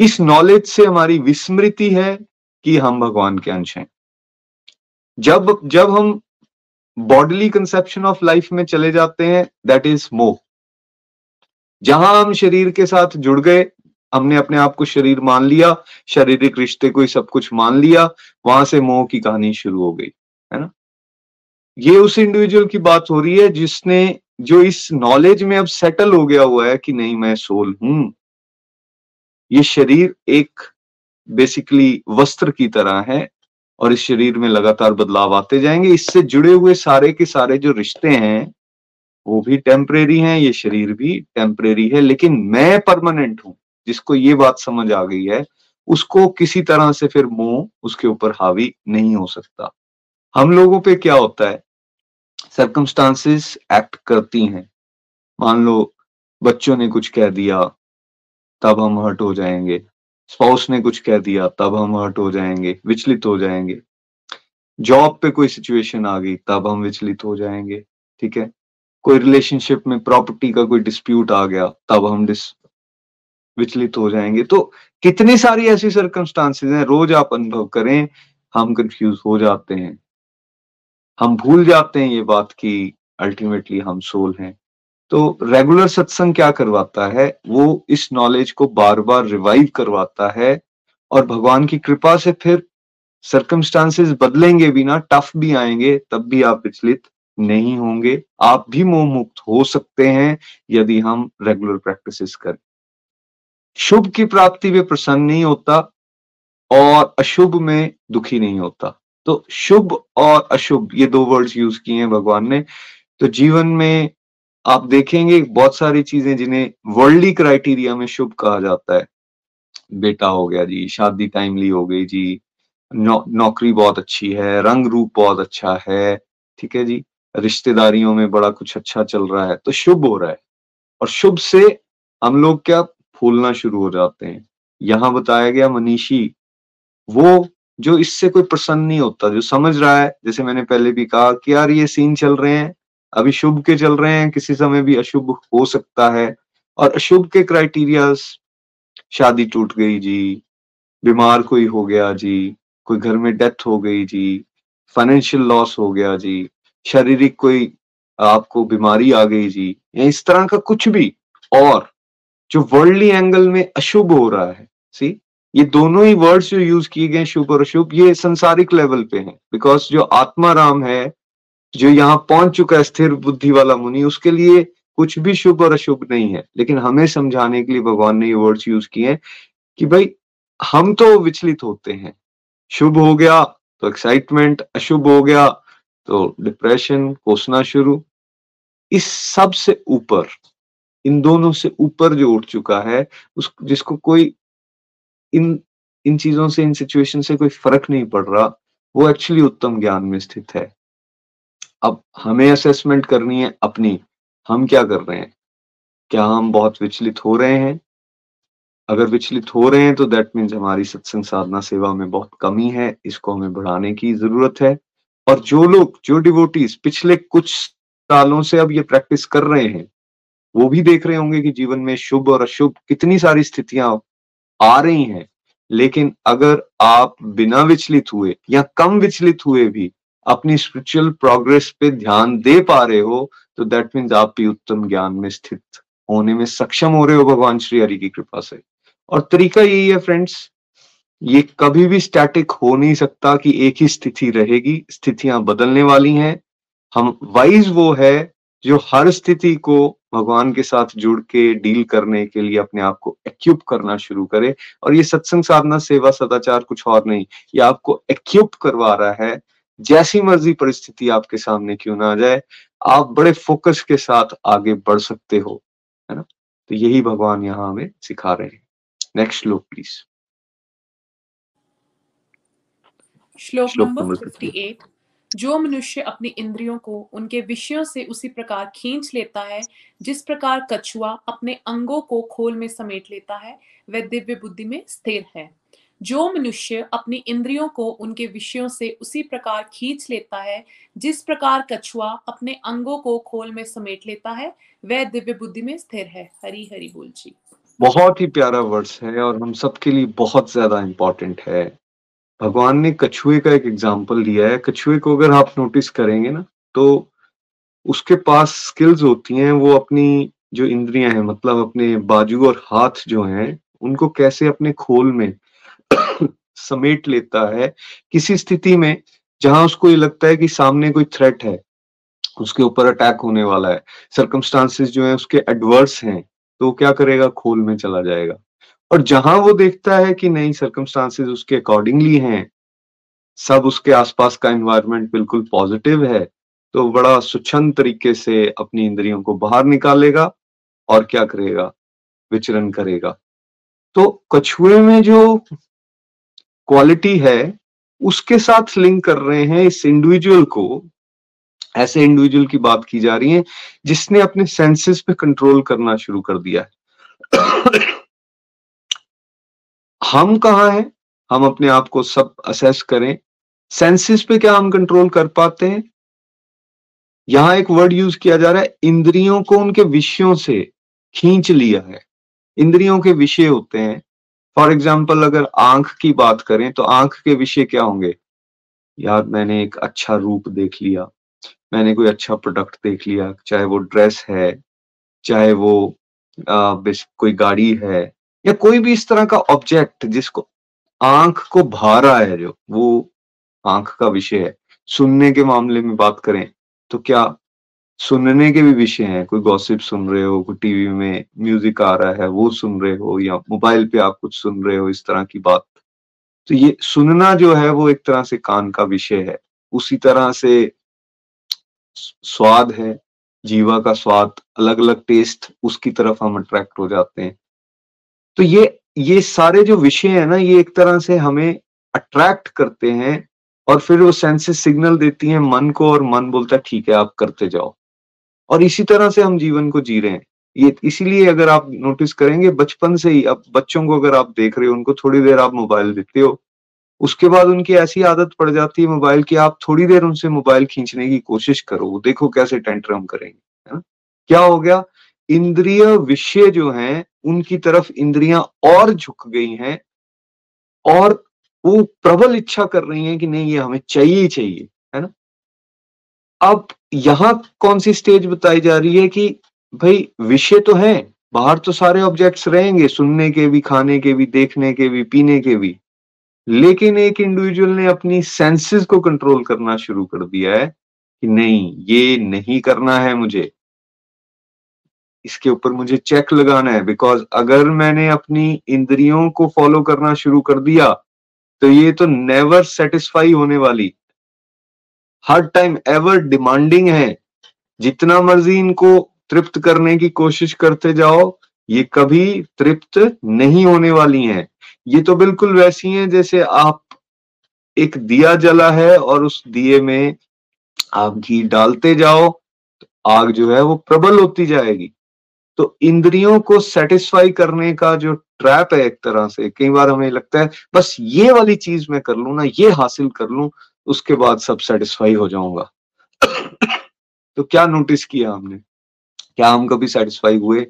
[SPEAKER 1] इस नॉलेज से हमारी विस्मृति है कि हम भगवान के अंश हैं। जब जब हम बॉडली कंसेप्शन ऑफ़ लाइफ में चले जाते हैं दैट इज़ मोह। जहाँ हम शरीर के साथ जुड़ गए, हमने अपने आप को शरीर मान लिया, शारीरिक रिश्ते को ही सब कुछ मान लिया, वहाँ से मोह की कहानी शुरू हो गई, है ना? ये उस इंडिविजुअल की बात हो रही है, जिसने, जो इस नॉलेज में अब सेटल हो गया हुआ है कि नहीं, मैं सोल हूँ। ये शरीर एक बेसिकली वस्त्र की तरह है और इस शरीर में लगातार बदलाव आते जाएँगे। इससे जुड़े हुए सारे के सारे जो रिश्ते हैं, वो भी टेम्परेरी हैं, ये शरीर भी टेम्परेरी है। लेकिन मैं परमानेंट हूँ, जिसको ये बात समझ आ गई है, उसको किसी तरह से फिर मोह उसके ऊपर हावी नहीं हो सकता। हम लोगों पे क्या होता है? सरकमस्टांसिस एक्ट करती हैं। मान लो, बच्चों ने कुछ कह दिया, तब हम हर्ट हो जाएँगे। स्पाउस ने कुछ कह दिया, तब हम हर्ट हो जाएँगे, विचलित हो जाएँगे। जॉब पे कोई सिचुएशन आ गई, तब हम विचलित हो जाएँगे, ठीक है? कोई रिलेशनशिप में प्रॉपर्टी का कोई डिस्प्यूट आ गया, तब हम डिस विचलित हो जाएँगे। तो कितनी सारी ऐसी सर्कमस्टांसेस हैं, रोज आप अनुभव करें, हम कंफ्यूज हो जाते हैं। हम भूल जाते हैं ये बात कि अल्टीमेटली हम सोल हैं। तो रेगुलर सत्संग क्या करवाता है? वो इस नॉलेज को बार बार रिवाइव करवाता है और भगवान की कृपा से फिर सर्कमस्टांसेस बदलेंगे भी ना टफ भी आएँगे, तब भी आप विचलित नहीं होंगे। आप भी मोह मुक्त हो सकते हैं यदि हम रेगुलर प्रैक्टिसेस करें। शुभ की प्राप्ति में प्रसन्न नहीं होता और अशुभ में दुखी नहीं होता। तो शुभ और अशुभ, ये दो वर्ड्स यूज़ किए हैं भगवान ने। तो जीवन में आप देखेंगे बहुत सारी चीज़ें जिन्हें वर्ल्डली क्राइटेरिया में शुभ कहा जाता है। बेटा हो गया जी शादी टाइमली हो गई जी नौ, नौकरी बहुत अच्छी है रंग रूप बहुत अच्छा है ठीक है जी? रिश्तेदारियों में बड़ा कुछ अच्छा चल रहा है तो शुभ हो रहा है। और शुभ से हम लोग क्या फूलना शुरू हो जाते हैं। यहाँ बताया गया मनीषी वो जो इससे कोई प्रसन्न नहीं होता जो समझ रहा है जैसे मैंने पहले भी कहा कि यार ये सीन चल रहे हैं अभी शुभ के चल रहे हैं, किसी समय भी अशुभ हो सकता है। और अशुभ के क्राइटेरिया शादी टूट गई जी, बीमार कोई हो गया जी, कोई घर में डेथ हो गई जी फाइनेंशियल लॉस हो गया जी, शारीरिक कोई आपको बीमारी आ गई जी, या इस तरह का कुछ भी। और जो वर्ल्डली एंगल में अशुभ हो रहा है सी ये दोनों ही वर्ड्स जो यूज़ किए गए शुभ और अशुभ, ये संसारिक लेवल पे हैं। बिकॉज़ जो आत्मा राम है जो यहाँ पहुँच चुका है स्थिर बुद्धि वाला मुनि, उसके लिए कुछ भी शुभ और अशुभ नहीं है। लेकिन हमें समझाने के लिए भगवान ने ये वर्ड्स यूज़ किए हैं कि भाई, हम तो विचलित होते हैं। शुभ हो गया तो एक्साइटमेंट अशुभ हो गया तो डिप्रेशन कोसना शुरू। इस सबसे ऊपर, इन दोनों से ऊपर जो उठ चुका है, उस, जिसको कोई इन इन चीज़ों से, इन सिचुएशन से कोई फ़र्क नहीं पड़ रहा, वो एक्चुअली उत्तम ज्ञान में स्थित है। अब हमें असेसमेंट करनी है अपनी। हम क्या कर रहे हैं? क्या हम बहुत विचलित हो रहे हैं? अगर विचलित हो रहे हैं तो दैट मीन्स हमारी सत्संग साधना सेवा में बहुत कमी है, इसको हमें बढ़ाने की ज़रूरत है। और जो लोग, जो डिवोटीज पिछले कुछ सालों से अब ये प्रैक्टिस कर रहे हैं, वो भी देख रहे होंगे कि जीवन में शुभ और अशुभ कितनी सारी स्थितियाँ आ रही हैं। लेकिन अगर आप बिना विचलित हुए या कम विचलित हुए भी अपनी स्पिरिचुअल प्रोग्रेस पे ध्यान दे पा रहे हो तो दैट मीन्स आप भी उत्तम ज्ञान में स्थित होने में सक्षम हो रहे हो भगवान श्री हरि की कृपा से। और तरीका यही है फ्रेंड्स ये कभी भी स्टैटिक हो नहीं सकता कि एक ही स्थिति रहेगी, स्थितियाँ बदलने वाली हैं। हम वाइज वो है जो हर स्थिति को भगवान के साथ जुड़ के डील करने के लिए अपने आप को एक्यूप करना शुरू करे। और ये सत्संग साधना, सेवा, सदाचार कुछ और नहीं, ये आपको एक्यूप करवा रहा है जैसी मर्ज़ी परिस्थिति आपके सामने क्यों ना आ जाए आप बड़े फोकस के साथ आगे बढ़ सकते हो है ना? तो यही भगवान यहाँ हमें सिखा रहे हैं। नेक्स्ट श्लोक प्लीज़
[SPEAKER 2] श्लोक नंबर 58 जो मनुष्य अपनी इंद्रियों को उनके विषयों से उसी प्रकार खींच लेता है जिस प्रकार कछुआ अपने अंगों को खोल में समेट लेता है वह दिव्य बुद्धि में स्थिर है। जो मनुष्य अपनी इंद्रियों को उनके विषयों से उसी प्रकार खींच लेता है, जिस प्रकार कछुआ अपने अंगों को खोल में समेट लेता है, वह दिव्य बुद्धि में स्थिर है। हरी हरी बोल जी।
[SPEAKER 1] बहुत ही प्यारा वर्ड्स है और हम सबके लिए बहुत ज़्यादा इंपॉर्टेंट है। भगवान ने कछुए का एक एग्ज़ाम्पल दिया है। कछुए को अगर आप नोटिस करेंगे ना तो उसके पास स्किल्स होती हैं, वो अपनी जो इंद्रियाँ हैं मतलब अपने बाजू और हाथ जो हैं, उनको कैसे अपने खोल में समेट लेता है किसी स्थिति में जहाँ उसको ये लगता है कि सामने कोई थ्रेट है, उसके ऊपर अटैक होने वाला है। सर्कमस्टांसिस जो है उसके एडवर्स हैं तो क्या करेगा? खोल में चला जाएगा। और जहाँ वो देखता है कि नहीं सर्कमस्टांसेस उसके अकॉर्डिंगली हैं, सब उसके आसपास का एनवायरनमेंट बिल्कुल पॉजिटिव है तो बड़ा सुछंद तरीके से अपनी इंद्रियों को बाहर निकालेगा और क्या करेगा? विचरण करेगा। तो कछुए में जो क्वालिटी है, उसके साथ लिंक कर रहे हैं इस इंडिविजुअल को। ऐसे इंडिविजुअल की बात की जा रही है, जिसने अपने सेंसेस पे कंट्रोल करना शुरू कर दिया है। हम कहा हैं? हम अपने आप को सब असेस करें। सेंसेस पे क्या हम कंट्रोल कर पाते हैं? यहाँ एक वर्ड यूज़ किया जा रहा है, इंद्रियों को उनके विषयों से खींच लिया है। इंद्रियों के विषय होते हैं। फॉर एग्ज़ाम्पल अगर आँख की बात करें तो आँख के विषय क्या होंगे? यार मैंने एक अच्छा रूप देख लिया मैंने कोई अच्छा प्रोडक्ट देख लिया चाहे वो ड्रेस है चाहे वो आ, कोई गाड़ी है या कोई भी इस तरह का ऑब्जेक्ट जिसको आँख को भा रहा है जो वो आँख का विषय है। सुनने के मामले में बात करें तो क्या सुनने के भी विषय हैं। कोई गॉसिप सुन रहे हो, कोई टीवी में म्यूज़िक आ रहा है, वो सुन रहे हो या मोबाइल पे आप कुछ सुन रहे हो, इस तरह की बात। तो ये सुनना जो है वो एक तरह से कान का विषय है। उसी तरह से स्वाद है, जीवा का स्वाद अलग अलग टेस्ट उसकी तरफ़ हम अट्रैक्ट हो जाते हैं। तो ये ये सारे जो विषय है ना, ये एक तरह से हमें अट्रैक्ट करते हैं और फिर वो सेंसेस सिग्नल देती हैं मन को और मन बोलता है, ठीक है, आप करते जाओ। और इसी तरह से हम जीवन को जी रहे हैं। ये इसीलिए अगर आप नोटिस करेंगे, बचपन से ही अब बच्चों को अगर आप देख रहे हो, उनको थोड़ी देर आप मोबाइल देते हो, उसके बाद उनकी ऐसी आदत पड़ जाती है मोबाइल की, आप थोड़ी देर उनसे मोबाइल खींचने की कोशिश करो देखो कैसे टेंट्रम करेंगे, है ना? क्या हो गया? इंद्रिय विषय जो हैं, उनकी तरफ़ इंद्रियाँ और झुक गई हैं और वो प्रबल इच्छा कर रही हैं कि नहीं, ये हमें चाहिए चाहिए, है ना? अब यहाँ कौन सी स्टेज बताई जा रही है कि भाई विषय तो है, बाहर तो सारे ऑब्जेक्ट्स रहेंगे, सुनने के भी, खाने के भी, देखने के भी, पीने के भी। लेकिन एक इंडिविजुअल ने अपनी सेंसेस को कंट्रोल करना शुरू कर दिया है कि नहीं, ये नहीं करना है मुझे। इसके ऊपर मुझे चेक लगाना है बिकॉज़ अगर मैंने अपनी इंद्रियों को फॉलो करना शुरू कर दिया तो ये तो नेवर सेटिस्फाई होने वाली। हर टाइम एवर डिमांडिंग है। जितना मर्ज़ी इनको तृप्त करने की कोशिश करते जाओ, ये कभी तृप्त नहीं होने वाली हैं। ये तो बिल्कुल वैसी हैं जैसे आप एक दिया जला है और उस दिए में आप घी डालते जाओ तो आग जो है वो प्रबल होती जाएगी। तो इंद्रियों को सेटिस्फाई करने का जो ट्रैप है एक तरह से, कई बार हमें लगता है, बस ये वाली चीज़ मैं कर लू ना, ये हासिल कर लू उसके बाद सब सेटिस्फाई हो जाऊँगा। तो क्या नोटिस किया हमने? क्या हम कभी सेटिस्फाई हुए?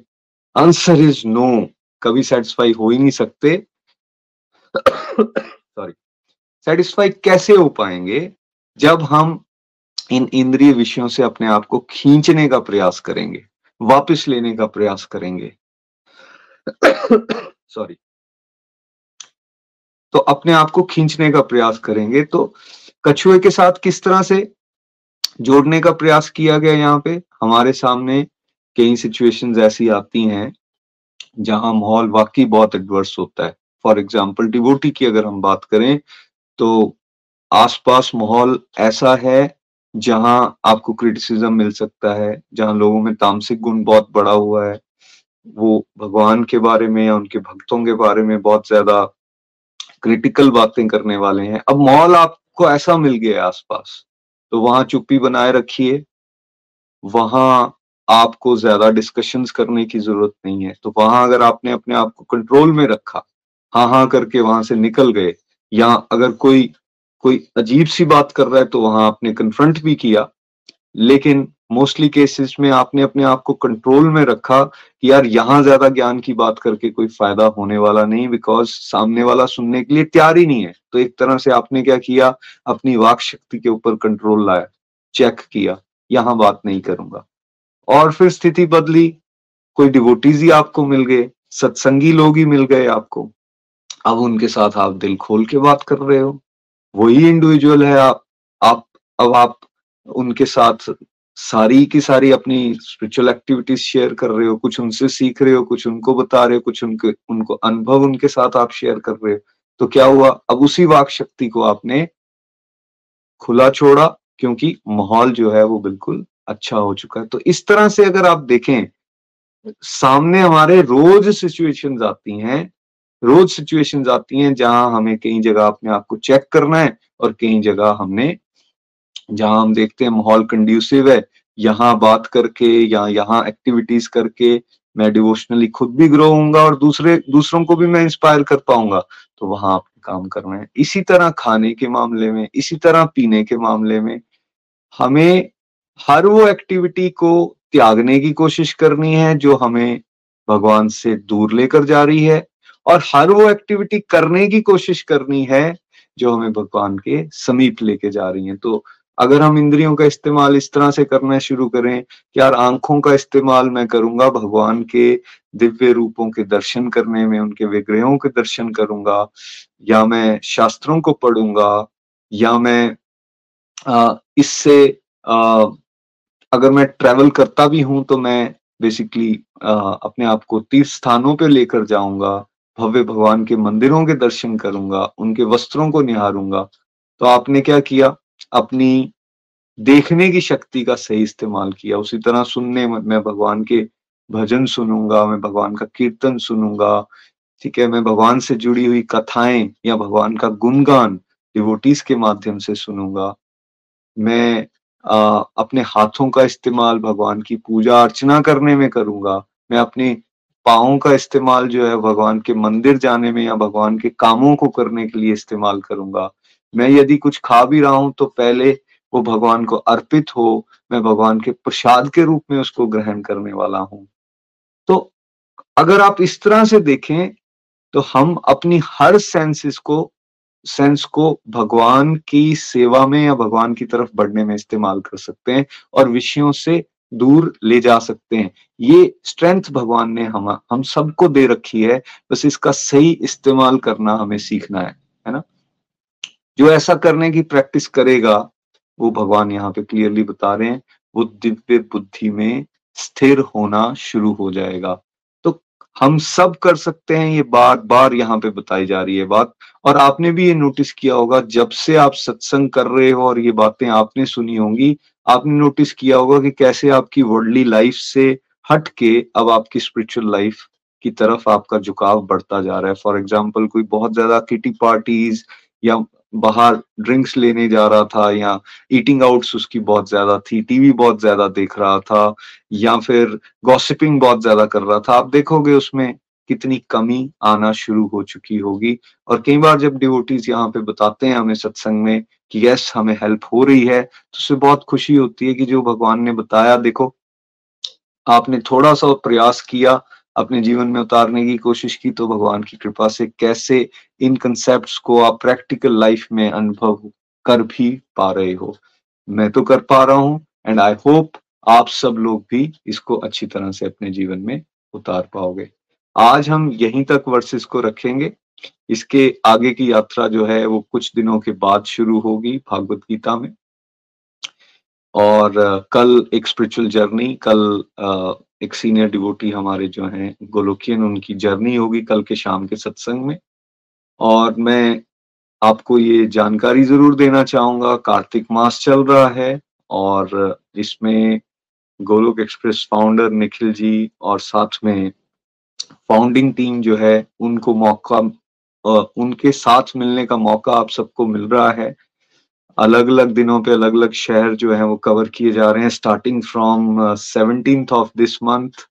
[SPEAKER 1] आंसर इज़ नो कभी सेटिस्फाई हो ही नहीं सकते। सॉरी सेटिस्फाई कैसे हो पाएँगे? जब हम इन इंद्रिय विषयों से अपने आप को खींचने का प्रयास करेंगे, वापस लेने का प्रयास करेंगे। सॉरी तो अपने आप को खींचने का प्रयास करेंगे तो कछुए के साथ किस तरह से जोड़ने का प्रयास किया गया यहाँ पे? हमारे सामने कई सिचुएशंस ऐसी आती हैं जहाँ माहौल वाकई बहुत एडवर्स होता है। फॉर एग्ज़ाम्पल डिवोटी की अगर हम बात करें तो आसपास माहौल ऐसा है जहाँ आपको क्रिटिसिज्म मिल सकता है, जहाँ लोगों में तामसिक गुण बहुत बड़ा हुआ है। वो भगवान के बारे में या उनके भक्तों के बारे में बहुत ज़्यादा क्रिटिकल बातें करने वाले हैं। अब माहौल आपको ऐसा मिल गया आसपास। तो वहाँ चुप्पी बनाए रखिए। वहाँ आपको ज़्यादा डिस्कशंस करने की ज़रूरत नहीं है। तो वहाँ अगर आपने अपने आप को कंट्रोल में रखा हाँ हाँ करके वहाँ से निकल गए, या अगर कोई कोई अजीब सी बात कर रहा है तो वहाँ आपने कन्फ्रंट भी किया। लेकिन मोस्टली केसेस में आपने अपने आप को कंट्रोल में रखा कि यार यहाँ ज़्यादा ज्ञान की बात करके कोई फ़ायदा होने वाला नहीं बिकॉज़ सामने वाला सुनने के लिए तैयार ही नहीं है। तो एक तरह से आपने क्या किया? अपनी वाक शक्ति के ऊपर कंट्रोल लाया चेक किया, यहाँ बात नहीं करूँगा। और फिर स्थिति बदली, कोई डिवोटीज ही आपको मिल गए, सत्संगी लोग ही मिल गए आपको। अब उनके साथ आप दिल खोल के बात कर रहे हो। वही इंडिविजुअल है आप आप, अब आप उनके साथ सारी की सारी अपनी स्पिरिचुअल एक्टिविटीज़ शेयर कर रहे हो, कुछ उनसे सीख रहे हो, कुछ उनको बता रहे हो, कुछ उनके, उनको अनुभव उनके साथ आप शेयर कर रहे हो। तो क्या हुआ? अब उसी वाक शक्ति को आपने खुला छोड़ा, क्योंकि माहौल जो है वो बिल्कुल अच्छा हो चुका है। तो इस तरह से अगर आप देखें, सामने हमारे रोज सिचुएशंस आती हैं, रोज सिचुएशंस आती हैं जहाँ हमें कई जगह अपने आप को चेक करना है और कई जगह हमने जहाँ हम देखते हैं माहौल कंड्यूसिव है, यहाँ बात करके या यहाँ एक्टिविटीज़ करके मैं डिवोशनली खुद भी ग्रो होऊँगा और दूसरे, दूसरों को भी मैं इंस्पायर कर पाऊँगा। तो वहाँ आपने काम करना है। इसी तरह खाने के मामले में, इसी तरह पीने के मामले में हमें हर वो एक्टिविटी को त्यागने की कोशिश करनी है जो हमें भगवान से दूर लेकर जा रही है और हर वो एक्टिविटी करने की कोशिश करनी है जो हमें भगवान के समीप लेके जा रही है। तो अगर हम इंद्रियों का इस्तेमाल इस तरह से करना शुरू करें कि यार आँखों का इस्तेमाल मैं करूँगा, भगवान के दिव्य रूपों के दर्शन करने में, उनके विग्रहों के दर्शन करूँगा, या मैं शास्त्रों को पढ़ूँगा, या मैं इससे अगर मैं ट्रेवल करता भी हूँ तो मैं बेसिकली अपने आप को तीर्थ स्थानों पे लेकर जाऊँगा, भव्य भगवान के मंदिरों के दर्शन करूँगा, उनके वस्त्रों को निहारूँगा। तो आपने क्या किया? अपनी देखने की शक्ति का सही इस्तेमाल किया। उसी तरह सुनने में मैं भगवान के भजन सुनूँगा मैं भगवान का कीर्तन सुनूँगा ठीक है मैं भगवान से जुड़ी हुई कथाएँ या भगवान का गुणगान डिवोटीज के माध्यम से सुनूँगा। मैं आ, अपने हाथों का इस्तेमाल भगवान की पूजा अर्चना करने में करूँगा। मैं अपने पाओं का इस्तेमाल जो है भगवान के मंदिर जाने में या भगवान के कामों को करने के लिए इस्तेमाल करूँगा। मैं यदि कुछ खा भी रहा हूँ तो पहले वो भगवान को अर्पित हो, मैं भगवान के प्रसाद के रूप में उसको ग्रहण करने वाला हूँ। तो अगर आप इस तरह से देखें तो हम अपनी हर सेंसेस को सेंस को भगवान की सेवा में या भगवान की तरफ़ बढ़ने में इस्तेमाल कर सकते हैं और विषयों से दूर ले जा सकते हैं। ये स्ट्रेंथ भगवान ने हम हम सबको दे रखी है, बस इसका सही इस्तेमाल करना हमें सीखना है है ना? जो ऐसा करने की प्रैक्टिस करेगा, वो भगवान यहाँ पे क्लियरली बता रहे हैं, वो दिव्य बुद्धि में स्थिर होना शुरू हो जाएगा। तो हम सब कर सकते हैं, ये बार बार यहाँ पे बताई जा रही है बात। और आपने भी ये नोटिस किया होगा, जब से आप सत्संग कर रहे हो और ये बातें आपने सुनी होंगी, आपने नोटिस किया होगा कि कैसे आपकी वर्ल्डली लाइफ से हट के अब आपकी स्पिरिचुअल लाइफ की तरफ़ आपका झुकाव बढ़ता जा रहा है। फॉर एग्ज़ाम्पल कोई बहुत ज़्यादा किटी पार्टीज़ या बाहर ड्रिंक्स लेने जा रहा था या ईटिंग आउट्स उसकी बहुत ज़्यादा थी टीवी बहुत ज़्यादा देख रहा था या फिर गॉसिपिंग बहुत ज़्यादा कर रहा था। आप देखोगे उसमें कितनी कमी आना शुरू हो चुकी होगी और कई बार जब डिवोटीज यहाँ पे बताते हैं हमें सत्संग में कि यस हमें हेल्प हो रही है तो उससे बहुत खुशी होती है कि जो भगवान ने बताया, देखो, आपने थोड़ा सा प्रयास किया अपने जीवन में उतारने की कोशिश की तो भगवान की कृपा से कैसे इन कंसेप्ट को आप प्रैक्टिकल लाइफ में अनुभव कर भी पा रहे हो। मैं तो कर पा रहा हूँ एंड आई होप आप सब लोग भी इसको अच्छी तरह से अपने जीवन में उतार पाओगे। आज हम यहीं तक वर्सेस को रखेंगे। इसके आगे की यात्रा जो है, वो कुछ दिनों के बाद शुरू होगी भागवत गीता में। और कल एक स्पिरिचुअल जर्नी कल एक सीनियर डिवोटी हमारे जो हैं, गोलोकियन, उनकी जर्नी होगी कल के शाम के सत्संग में। और मैं आपको ये जानकारी ज़रूर देना चाहूँगा, कार्तिक मास चल रहा है और इसमें गोलोक एक्सप्रेस फाउंडर निखिल जी और साथ में फाउंडिंग टीम जो है, उनको मौका उनके साथ मिलने का मौका आप सबको मिल रहा है। अलग अलग दिनों पे अलग अलग शहर जो है वो कवर किए जा रहे हैं starting from seventeen of this month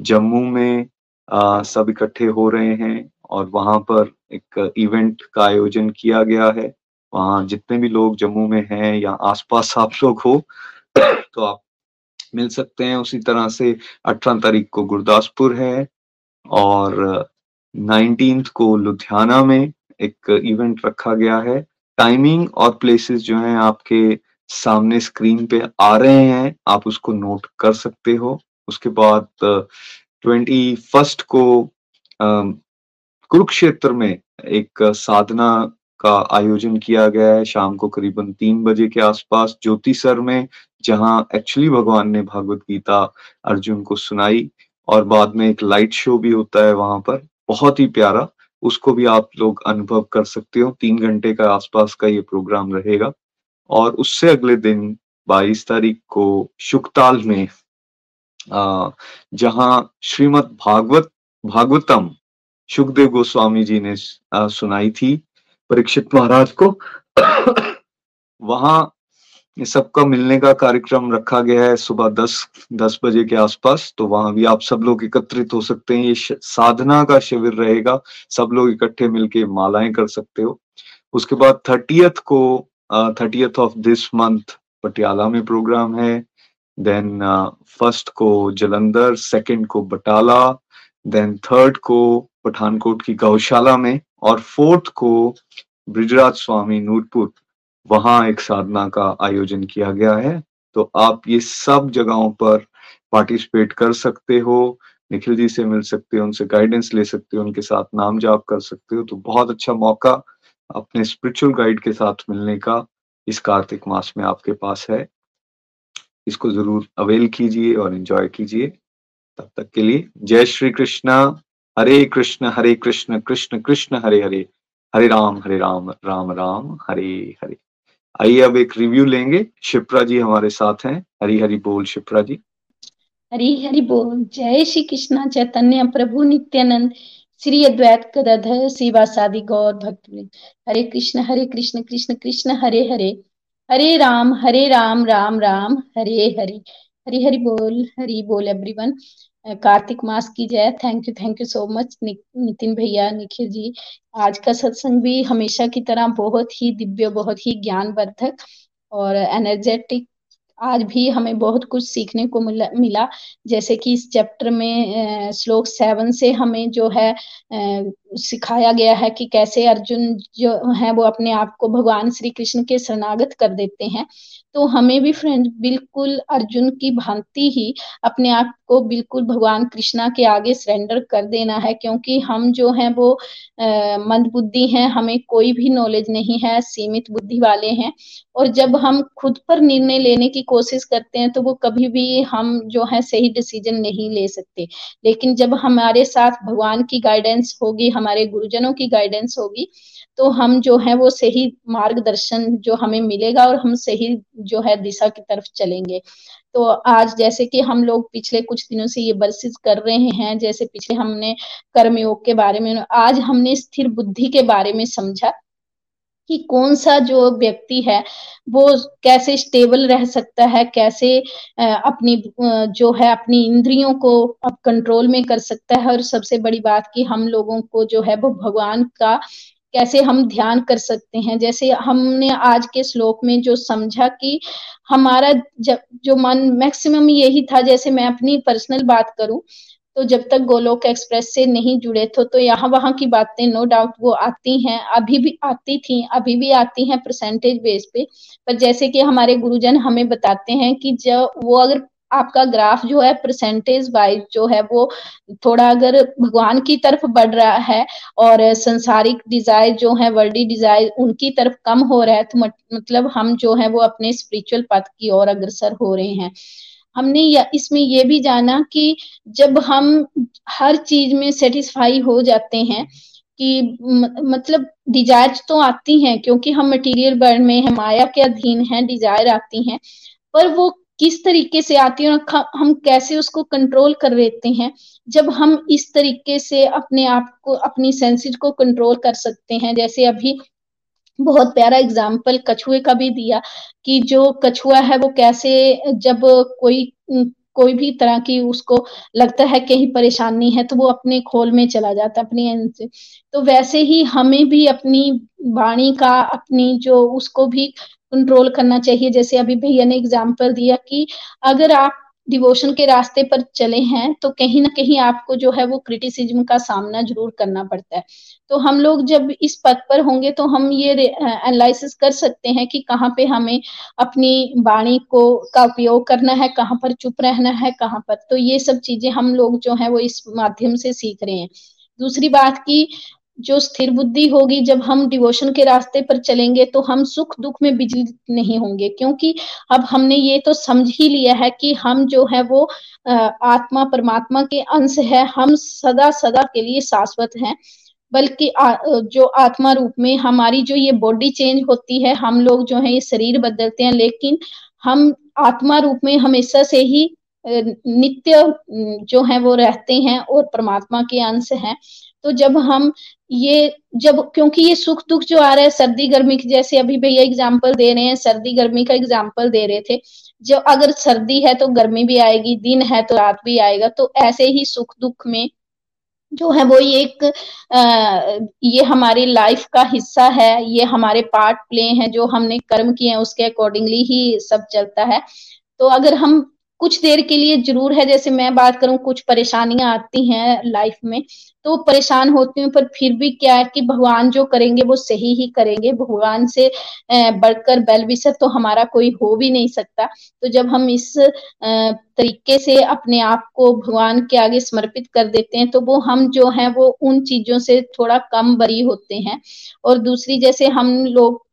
[SPEAKER 1] Jammu में uh, सब इकट्ठे हो रहे हैं और वहाँ पर एक इवेंट का आयोजन किया गया है। वहाँ जितने भी लोग जम्मू में हैं या आसपास आप लोग हो तो आप मिल सकते हैं। उसी तरह से अठारह तारीख को गुरदासपुर है और नाइनटीन को लुधियाना में एक इवेंट रखा गया है। टाइमिंग और प्लेसेस जो हैं आपके सामने स्क्रीन पे आ रहे हैं, आप उसको नोट कर सकते हो। उसके बाद ट्वेंटी फ़र्स्ट को कुरुक्षेत्र में एक साधना का आयोजन किया गया है शाम को करीबन तीन बजे के आसपास ज्योति सर में, जहाँ एक्चुअली भगवान ने भागवत गीता अर्जुन को सुनाई और बाद में एक लाइट शो भी होता है वहाँ पर। बहुत ही प्यारा उसको भी आप लोग अनुभव कर सकते हो। तीन घंटे का आसपास का ये प्रोग्राम रहेगा। और उससे अगले दिन 22 तारीख को शुकताल में जहाँ श्रीमद भागवत, भागवतम सुखदेव गोस्वामी जी ने सुनाई थी परीक्षित महाराज को, वहाँ सबका मिलने का कार्यक्रम रखा गया है सुबह दस दस बजे के आसपास तो वहाँ भी आप सब लोग एकत्रित हो सकते हैं। ये साधना का शिविर रहेगा, सब लोग इकट्ठे मिलके मालाएँ कर सकते हो। उसके बाद थर्टियथ को thirtieth of this month Patiala में प्रोग्राम है देन फ़र्स्ट को जलंधर सेकंड को बटाला देन थर्ड को पठानकोट की गौशाला में, और फोर्थ को ब्रिजराज स्वामी नूरपुर। वहाँ एक साधना का आयोजन किया गया है। तो आप ये सब जगहों पर पार्टिसिपेट कर सकते हो। निखिल जी से मिल सकते हो, उनसे गाइडेंस ले सकते हो, उनके साथ नाम जाप कर सकते हो। तो बहुत अच्छा मौका अपने स्पिरिचुअल गाइड के साथ मिलने का इस कार्तिक मास में आपके पास है। इसको ज़रूर अवेल कीजिए और एंजॉय कीजिए। तब तक के लिए जय श्री कृष्णा, हरे कृष्ण हरे कृष्ण कृष्ण कृष्ण, हरे हरे। हरे राम हरे राम राम राम, हरे हरे। आइए अब एक रिव्यू लेंगे। शिप्रा जी हमारे साथ हैं। हरी हरी बोल शिप्रा जी।
[SPEAKER 3] हरी हरी बोल। जय श्री कृष्णा चैतन्य प्रभु नित्यानंद। श्री अद्वैत गदाधर शिवासादि गौर भक्त हरे कृष्ण हरे कृष्ण कृष्ण कृष्ण, हरे हरे। हरे राम हरे राम राम राम, हरे हरे। हरी हरि बोल, हरी बोल एवरीवन कार्तिक मास की जय। Thank you thank you so much Nitin भैया, निखिल जी। आज का सत्संग भी हमेशा की तरह बहुत ही दिव्य, बहुत ही ज्ञानवर्धक और एनर्जेटिक आज भी हमें बहुत कुछ सीखने को मिला जैसे कि इस चैप्टर में श्लोक सेवन से हमें जो है सिखाया गया है कि कैसे अर्जुन जो है, वो अपने आप को भगवान श्री कृष्ण के शरणागत कर देते हैं। तो हमें भी फ्रेंड बिल्कुल अर्जुन की भांति ही अपने आप को बिल्कुल भगवान कृष्णा के आगे सरेंडर कर देना है, क्योंकि हम जो हैं, वो मंद बुद्धि हैं, हमें कोई भी नॉलेज नहीं है, सीमित बुद्धि वाले हैं। और जब हम खुद पर निर्णय लेने की कोशिश करते हैं तो वो कभी भी हम जो है, सही डिसीज़न नहीं ले सकते। लेकिन जब हमारे साथ भगवान की गाइडेंस होगी हमारे गुरुजनों की गाइडेंस होगी तो हम जो है वो सही मार्गदर्शन जो हमें मिलेगा और हम सही जो है दिशा की तरफ़ चलेंगे। तो आज जैसे कि हम लोग पिछले कुछ दिनों से ये बर्सिस कर रहे हैं, जैसे पिछले हमने कर्मयोग के बारे में, आज हमने स्थिर बुद्धि के बारे में समझा। कि कौन सा जो व्यक्ति है, वो कैसे स्टेबल रह सकता है, कैसे अपनी जो है अपनी इंद्रियों को अब कंट्रोल में कर सकता है। और सबसे बड़ी बात कि हम लोगों को जो है वो भगवान का कैसे हम ध्यान कर सकते हैं। जैसे हमने आज के श्लोक में जो समझा कि हमारा जब, जो मन मैक्सिमम यही था, जैसे मैं अपनी पर्सनल बात करूँ तो जब तक गोलोक एक्सप्रेस से नहीं जुड़े थे तो यहाँ वहाँ की बातें नो डाउट वो आती हैं। अभी भी आती थी, अभी भी आती हैं परसेंटेज बेस पे। पर जैसे कि हमारे गुरुजन हमें बताते हैं कि जब वो अगर आपका ग्राफ जो है परसेंटेज वाइज जो है, वो थोड़ा अगर भगवान की तरफ़ बढ़ रहा है और संसारिक डिज़ायर जो है वर्ल्डी डिज़ायर उनकी तरफ़ कम हो रहा है तो मतलब हम जो है वो अपने स्पिरिचुअल पथ की ओर अग्रसर हो रहे हैं। हमने या, इसमें ये भी जाना कि जब हम हर चीज़ में सेटिस्फाई हो जाते हैं कि मतलब डिज़ायर तो आती हैं क्योंकि हम मटेरियल वर्ल्ड में है माया के अधीन हैं डिज़ायर आती हैं पर वो किस तरीके से आती है और हम कैसे उसको कंट्रोल कर लेते हैं जब हम इस तरीके से अपने आप को अपनी सेंसेस को कंट्रोल कर सकते हैं जैसे अभी बहुत प्यारा एग्ज़ाम्पल कछुए का भी दिया कि जो कछुआ है वो कैसे, जब कोई कोई भी तरह की उसको लगता है कहीं परेशानी है तो वो अपने खोल में चला जाता है, अपनी से। तो वैसे ही हमें भी अपनी वाणी का, अपनी जो उसको भी कंट्रोल करना चाहिए। जैसे अभी भैया ने एग्ज़ाम्पल दिया कि अगर आप डिवोशन के रास्ते पर चले हैं तो कहीं ना कहीं आपको जो है वो क्रिटिसिज्म का सामना ज़रूर करना पड़ता है। तो हम लोग जब इस पद पर होंगे तो हम ये एनालिसिस कर सकते हैं कि कहाँ पे हमें अपनी वाणी को, का उपयोग करना है, कहाँ पर चुप रहना है, कहाँ पर। तो ये सब चीज़ें हम लोग जो है वो इस माध्यम से सीख रहे हैं। दूसरी बात की जो स्थिर बुद्धि होगी, जब हम डिवोशन के रास्ते पर चलेंगे तो हम सुख दुख में बिजली नहीं होंगे। क्योंकि अब हमने ये तो समझ ही लिया है कि हम जो है वो आत्मा परमात्मा के अंश है। हम सदा सदा के लिए शाश्वत हैं। बल्कि जो आत्मा रूप में हमारी जो ये बॉडी चेंज होती है, हम लोग जो है ये शरीर बदलते हैं, लेकिन हम आत्मा रूप में हमेशा से ही नित्य जो है वो रहते हैं और परमात्मा के अंश हैं। तो जब हम ये जब क्योंकि ये सुख दुख जो आ रहा है सर्दी गर्मी की जैसे अभी भैया एग्ज़ाम्पल दे रहे हैं सर्दी गर्मी का एग्ज़ाम्पल दे रहे थे जो अगर सर्दी है तो गर्मी भी आएगी दिन है तो रात भी आएगा तो ऐसे ही सुख दुख में जो है वो ये एक आ, ये हमारी लाइफ का हिस्सा है ये हमारे पार्ट प्ले हैं जो हमने कर्म किए हैं उसके अकॉर्डिंगली ही सब चलता है। तो अगर हम कुछ देर के लिए ज़रूर है, जैसे मैं बात करूँ, कुछ परेशानियाँ आती हैं लाइफ में तो परेशान होती हूँ, पर फिर भी क्या है कि भगवान जो करेंगे, वो सही ही करेंगे। भगवान से बढ़कर बेल विसर तो हमारा कोई हो भी नहीं सकता। तो जब हम इस तरीके से अपने आप को भगवान के आगे समर्पित कर देते हैं तो वो हम जो है, वो उन चीज़ों से थोड़ा कम बरी होते हैं। और दूसरी, जैसे हम लोग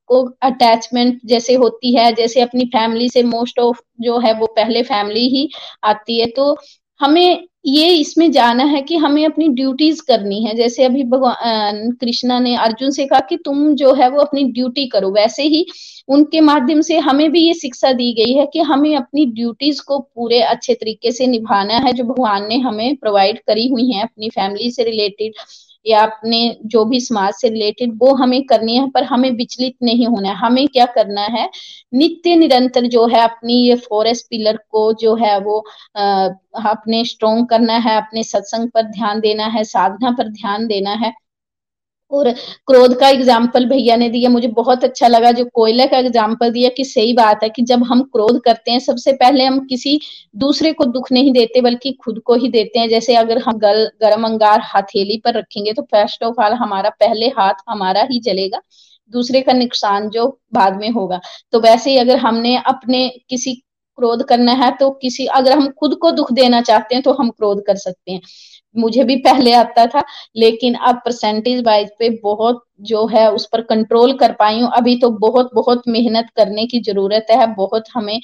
[SPEAKER 3] अटैचमेंट जैसे होती है, जैसे अपनी फैमिली से मोस्ट ऑफ़ जो है वो पहले फैमिली ही आती है तो हमें ये इसमें जाना है कि हमें अपनी ड्यूटीज़ करनी है। जैसे अभी भगवान कृष्णा ने अर्जुन से कहा कि तुम जो है वो अपनी ड्यूटी करो। वैसे ही उनके माध्यम से हमें भी ये शिक्षा दी गई है कि हमें अपनी ड्यूटीज़ को पूरे अच्छे तरीके से निभाना है, जो भगवान ने हमें प्रोवाइड करी हुई है अपनी फैमिली से रिलेटेड या अपने जो भी समाज से रिलेटेड वो हमें करनी है पर हमें विचलित नहीं होना है। हमें क्या करना है? नित्य निरंतर जो है अपनी ये फॉरेस्ट पिलर को जो है वो आ, अपने स्ट्रोंग करना है अपने सत्संग पर ध्यान देना है साधना पर ध्यान देना है। और क्रोध का एग्ज़ाम्पल भैया ने दिया, मुझे बहुत अच्छा लगा जो कोयला का एग्ज़ाम्पल दिया कि सही बात है कि जब हम क्रोध करते हैं, सबसे पहले हम किसी दूसरे को दुख नहीं देते, बल्कि खुद को ही देते हैं। जैसे अगर हम गल, गर्म अंगार हथेली पर रखेंगे तो फ़र्स्ट ऑफ़ ऑल हमारा पहले हाथ हमारा ही जलेगा दूसरे का नुकसान जो बाद में होगा। तो वैसे ही अगर हमने अपने किसी क्रोध करना है तो किसी, अगर हम खुद को दुख देना चाहते हैं तो हम क्रोध कर सकते हैं। मुझे भी पहले आता था, लेकिन अब परसेंटेज वाइज पे बहुत जो है उस पर कंट्रोल कर पाई हूँ। अभी तो बहुत बहुत मेहनत करने की ज़रूरत है, बहुत हमें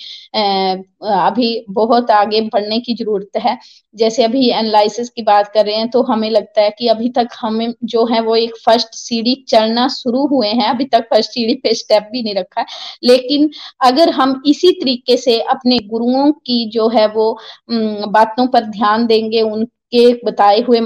[SPEAKER 3] अभी बहुत आगे बढ़ने की ज़रूरत है। जैसे अभी एनालिसिस की बात कर रहे हैं तो हमें लगता है कि अभी तक हमें जो है वो एक फ़र्स्ट सीढ़ी चढ़ना शुरू हुए हैं। अभी तक फ़र्स्ट सीढ़ी पे स्टेप भी नहीं रखा है। लेकिन अगर हम इसी तरीके से अपने गुरुओं की जो है वो बातों पर ध्यान देंगे, उन के बताए हुए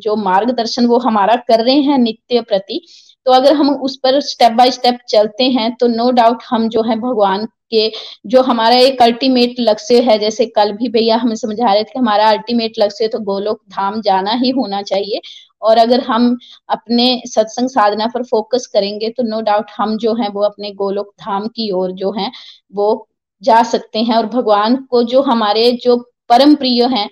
[SPEAKER 3] जो मार्गदर्शन वो हमारा कर रहे हैं नित्य प्रति तो अगर हम उस पर स्टेप बाय स्टेप चलते हैं तो नो डाउट हम जो है भगवान के, जो हमारा एक अल्टीमेट लक्ष्य है, जैसे कल भी भैया हमें समझा रहे थे हमारा अल्टीमेट लक्ष्य तो गोलोक धाम जाना ही होना चाहिए। और अगर हम अपने सत्संग साधना पर फोकस करेंगे तो नो डाउट हम जो है, वो अपने गोलोक धाम की ओर जो है, वो जा सकते हैं। और भगवान को जो हमारे जो परम प्रिय हैं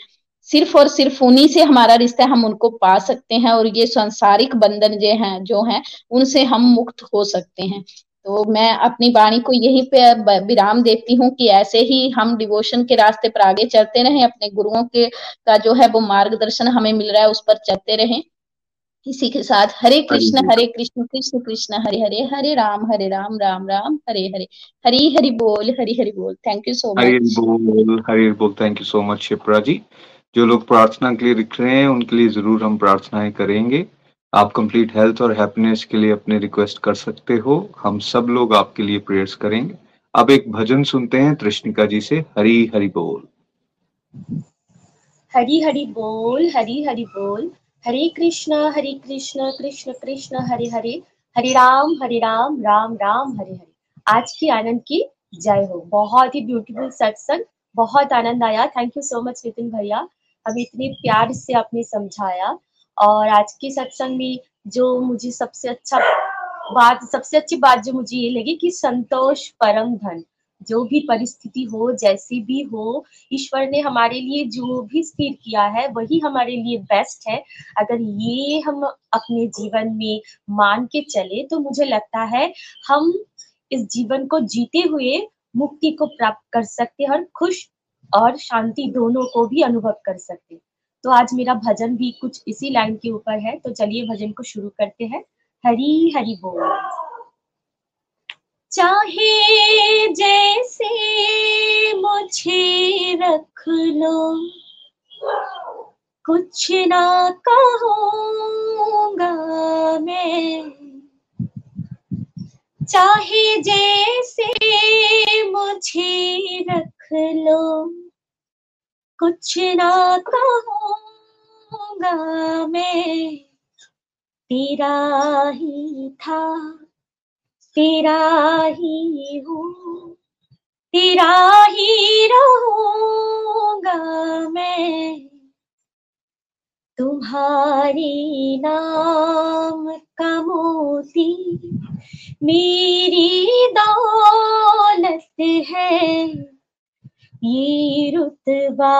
[SPEAKER 3] सिर्फ़ और सिर्फ़ उन्हीं से हमारा रिश्ता हम उनको पा सकते हैं और ये सांसारिक बंधन जो हैं जो हैं उनसे हम मुक्त हो सकते हैं। तो मैं अपनी वाणी को यही पे विराम देती हूँ कि ऐसे ही हम डिवोशन के रास्ते पर आगे चलते रहें अपने गुरुओं के का जो है वो मार्गदर्शन हमें मिल रहा है उस पर चलते रहें। इसी के साथ हरे कृष्ण हरे कृष्ण कृष्ण कृष्ण हरे हरे हरे राम हरे राम राम राम हरे हरे हरी हरि बोल हरी हरि बोल। Thank you so much Hari
[SPEAKER 1] बोल हरी बोल। Thank you so much Shipra ji. जो लोग प्रार्थना के लिए लिख रहे हैं, उनके लिए ज़रूर हम प्रार्थनाएँ करेंगे। आप कंप्लीट हेल्थ और हैप्पीनेस के लिए अपने रिक्वेस्ट कर सकते हो। हम सब लोग आपके लिए प्रेयर्स करेंगे। अब एक भजन सुनते हैं तृष्णिका जी से, हरी हरि बोल।
[SPEAKER 4] हरी हरि बोल, हरी हरि बोल। हरे कृष्ण हरे कृष्ण कृष्ण कृष्ण, हरे हरे। हरे राम हरे राम राम राम, हरे हरे। आज की आनंद की जय हो। बहुत ही ब्यूटीफुल सत्संग, बहुत आनंद आया। Thank you so much Nitin भैया। हमें इतने प्यार से आपने समझाया और आज के सत्संग में जो मुझे सबसे अच्छा बात, सबसे अच्छी बात जो मुझे ये लगी कि संतोष परम धन। जो भी परिस्थिति हो, जैसी भी हो, ईश्वर ने हमारे लिए जो भी स्थिर किया है, वही हमारे लिए बेस्ट है। अगर ये हम अपने जीवन में मान के चले तो मुझे लगता है हम इस जीवन को जीते हुए मुक्ति को प्राप्त कर सकते हैं और खुश और शांति दोनों को भी अनुभव कर सकते। तो आज मेरा भजन भी कुछ इसी लाइन के ऊपर है तो चलिए भजन को शुरू करते हैं। हरी हरी बोल। चाहे जैसे मुझे रख लो, कुछ ना कहूँगा मैं। चाहे जैसे मुझे रख लो कुछ ना कहूँगा मैं। तेरा ही था तेरा ही। हूँ तेरा ही रहूँगा मैं। तुम्हारी नाम का मोती, मेरी दौलत है। ये रुतबा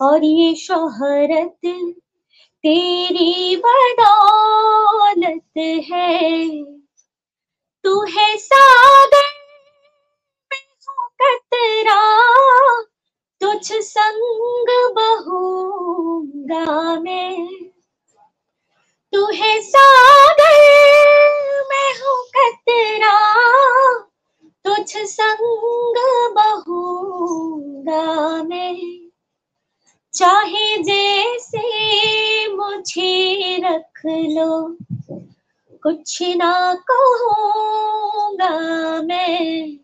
[SPEAKER 4] और ये शोहरत, तेरी बदौलत है। तू है सागर कतरा, तुझ संग बहूँगा मैं। तू है सागर मैं हूँ कतरा तुझ संग बहूँगा मैं। चाहे जैसे मुझे रख लो, कुछ ना कहूँगा मैं।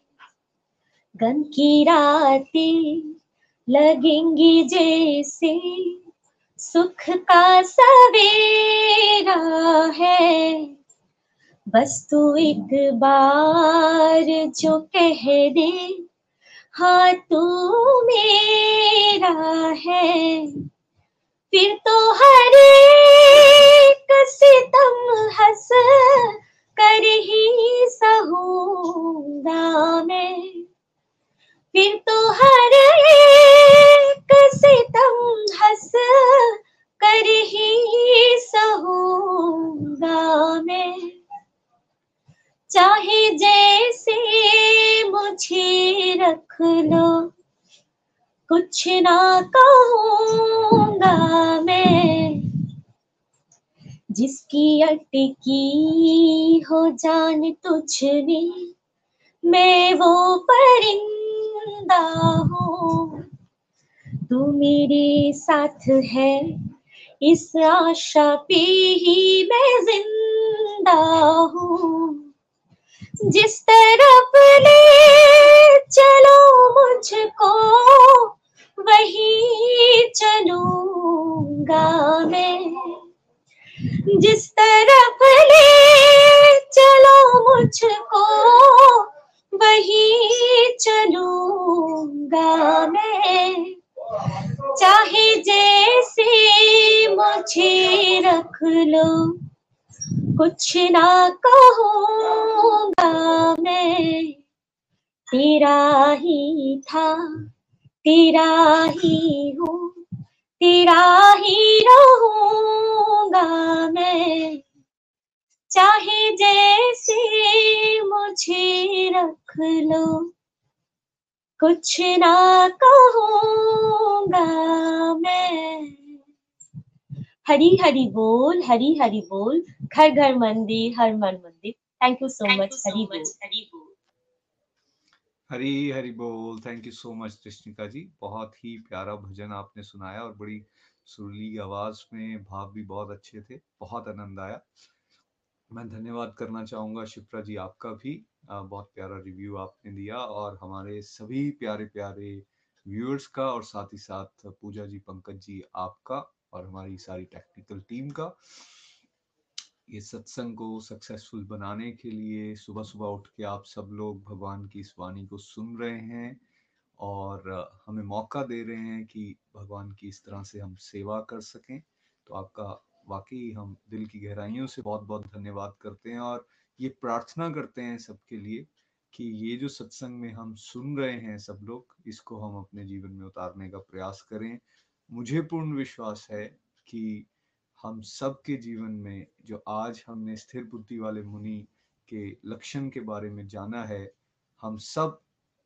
[SPEAKER 4] गम की रातें लगेंगी जैसे, सुख का सवेरा है। बस तू एक बार जो कह दे हाँ तू मेरा है। फिर तो हर एक सितम हंस कर ही सहूँगा मैं। फिर तो हर एक सितम हंस कर ही सहूँगा मैं। चाहे जैसे मुझे रख लो। कुछ ना कहूँगा मैं, जिसकी अटकी हो जान तुझ में मैं वो परिंदा हूँ। तू मेरे साथ है, इस आशा पे ही मैं ज़िंदा हूँ। जिस तरफ़ ले चलो मुझको, वही चलूँगा मैं। जिस तरफ़ ले चलो मुझको, वही चलूँगा मैं। चाहे जैसे मुझे रख लो कुछ ना कहूँगा मैं। तेरा ही था, तेरा ही हूँ, तेरा ही रहूँगा मैं। चाहे जैसे मुझे रख लो, कुछ ना कहूँगा मैं। हरी हरी बोल, हरी हरी बोल। घर घर मंदिर हर मन मंदिर thank you so much Hari बोल
[SPEAKER 1] हरी हरी बोल थैंक यू सो मच कृष्णिका जी बहुत ही प्यारा भजन आपने सुनाया और बड़ी सुरीली आवाज़ में भाव भी बहुत अच्छे थे। बहुत आनंद आया। मैं धन्यवाद करना चाहूँगा शिप्रा जी आपका भी। बहुत प्यारा रिव्यू आपने दिया और हमारे सभी प्यारे प्यारे व्यूअर्स का और साथ ही साथ पूजा जी पंकज जी आपका और हमारी सारी टेक्निकल टीम का। ये सत्संग को सक्सेसफुल बनाने के लिए सुबह सुबह उठ के आप सब लोग भगवान की इस वाणी को सुन रहे हैं और हमें मौका दे रहे हैं कि भगवान की इस तरह से हम सेवा कर सकें। तो आपका वाकई हम दिल की गहराइयों से बहुत बहुत धन्यवाद करते हैं और ये प्रार्थना करते हैं सबके लिए कि ये जो सत्संग में हम सुन रहे हैं सब लोग, इसको हम अपने जीवन में उतारने का प्रयास करें। मुझे पूर्ण विश्वास है कि हम सब के जीवन में जो आज हमने स्थिर बुद्धि वाले मुनि के लक्षण के बारे में जाना है, हम सब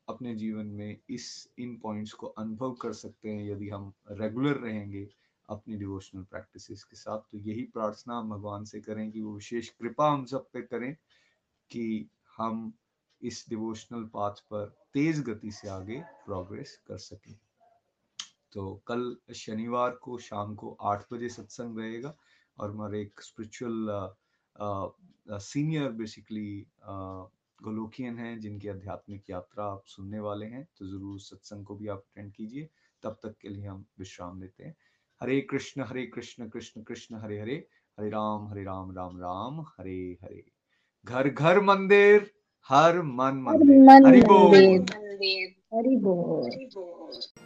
[SPEAKER 1] अपने जीवन में इस, इन पॉइंट्स को अनुभव कर सकते हैं यदि हम रेगुलर रहेंगे अपनी डिवोशनल प्रैक्टिसेस के साथ। तो यही प्रार्थना हम भगवान से करें कि वो विशेष कृपा हम सब पे करें कि हम इस डिवोशनल पाथ पर तेज गति से आगे प्रोग्रेस कर सकें। तो कल शनिवार को शाम को आठ बजे सत्संग रहेगा और हमारे एक स्पिरिचुअल सीनियर बेसिकली गोलोकियन हैं जिनकी आध्यात्मिक यात्रा आप सुनने वाले हैं तो ज़रूर सत्संग को भी आप अटेंड कीजिए। तब तक के लिए हम विश्राम लेते हैं। हरे कृष्ण हरे कृष्ण कृष्ण कृष्ण हरे हरे हरे राम हरे राम राम राम हरे हरे। घर घर मंदिर हर मन मंदिर। हरि बोल।
[SPEAKER 3] हरि बोल।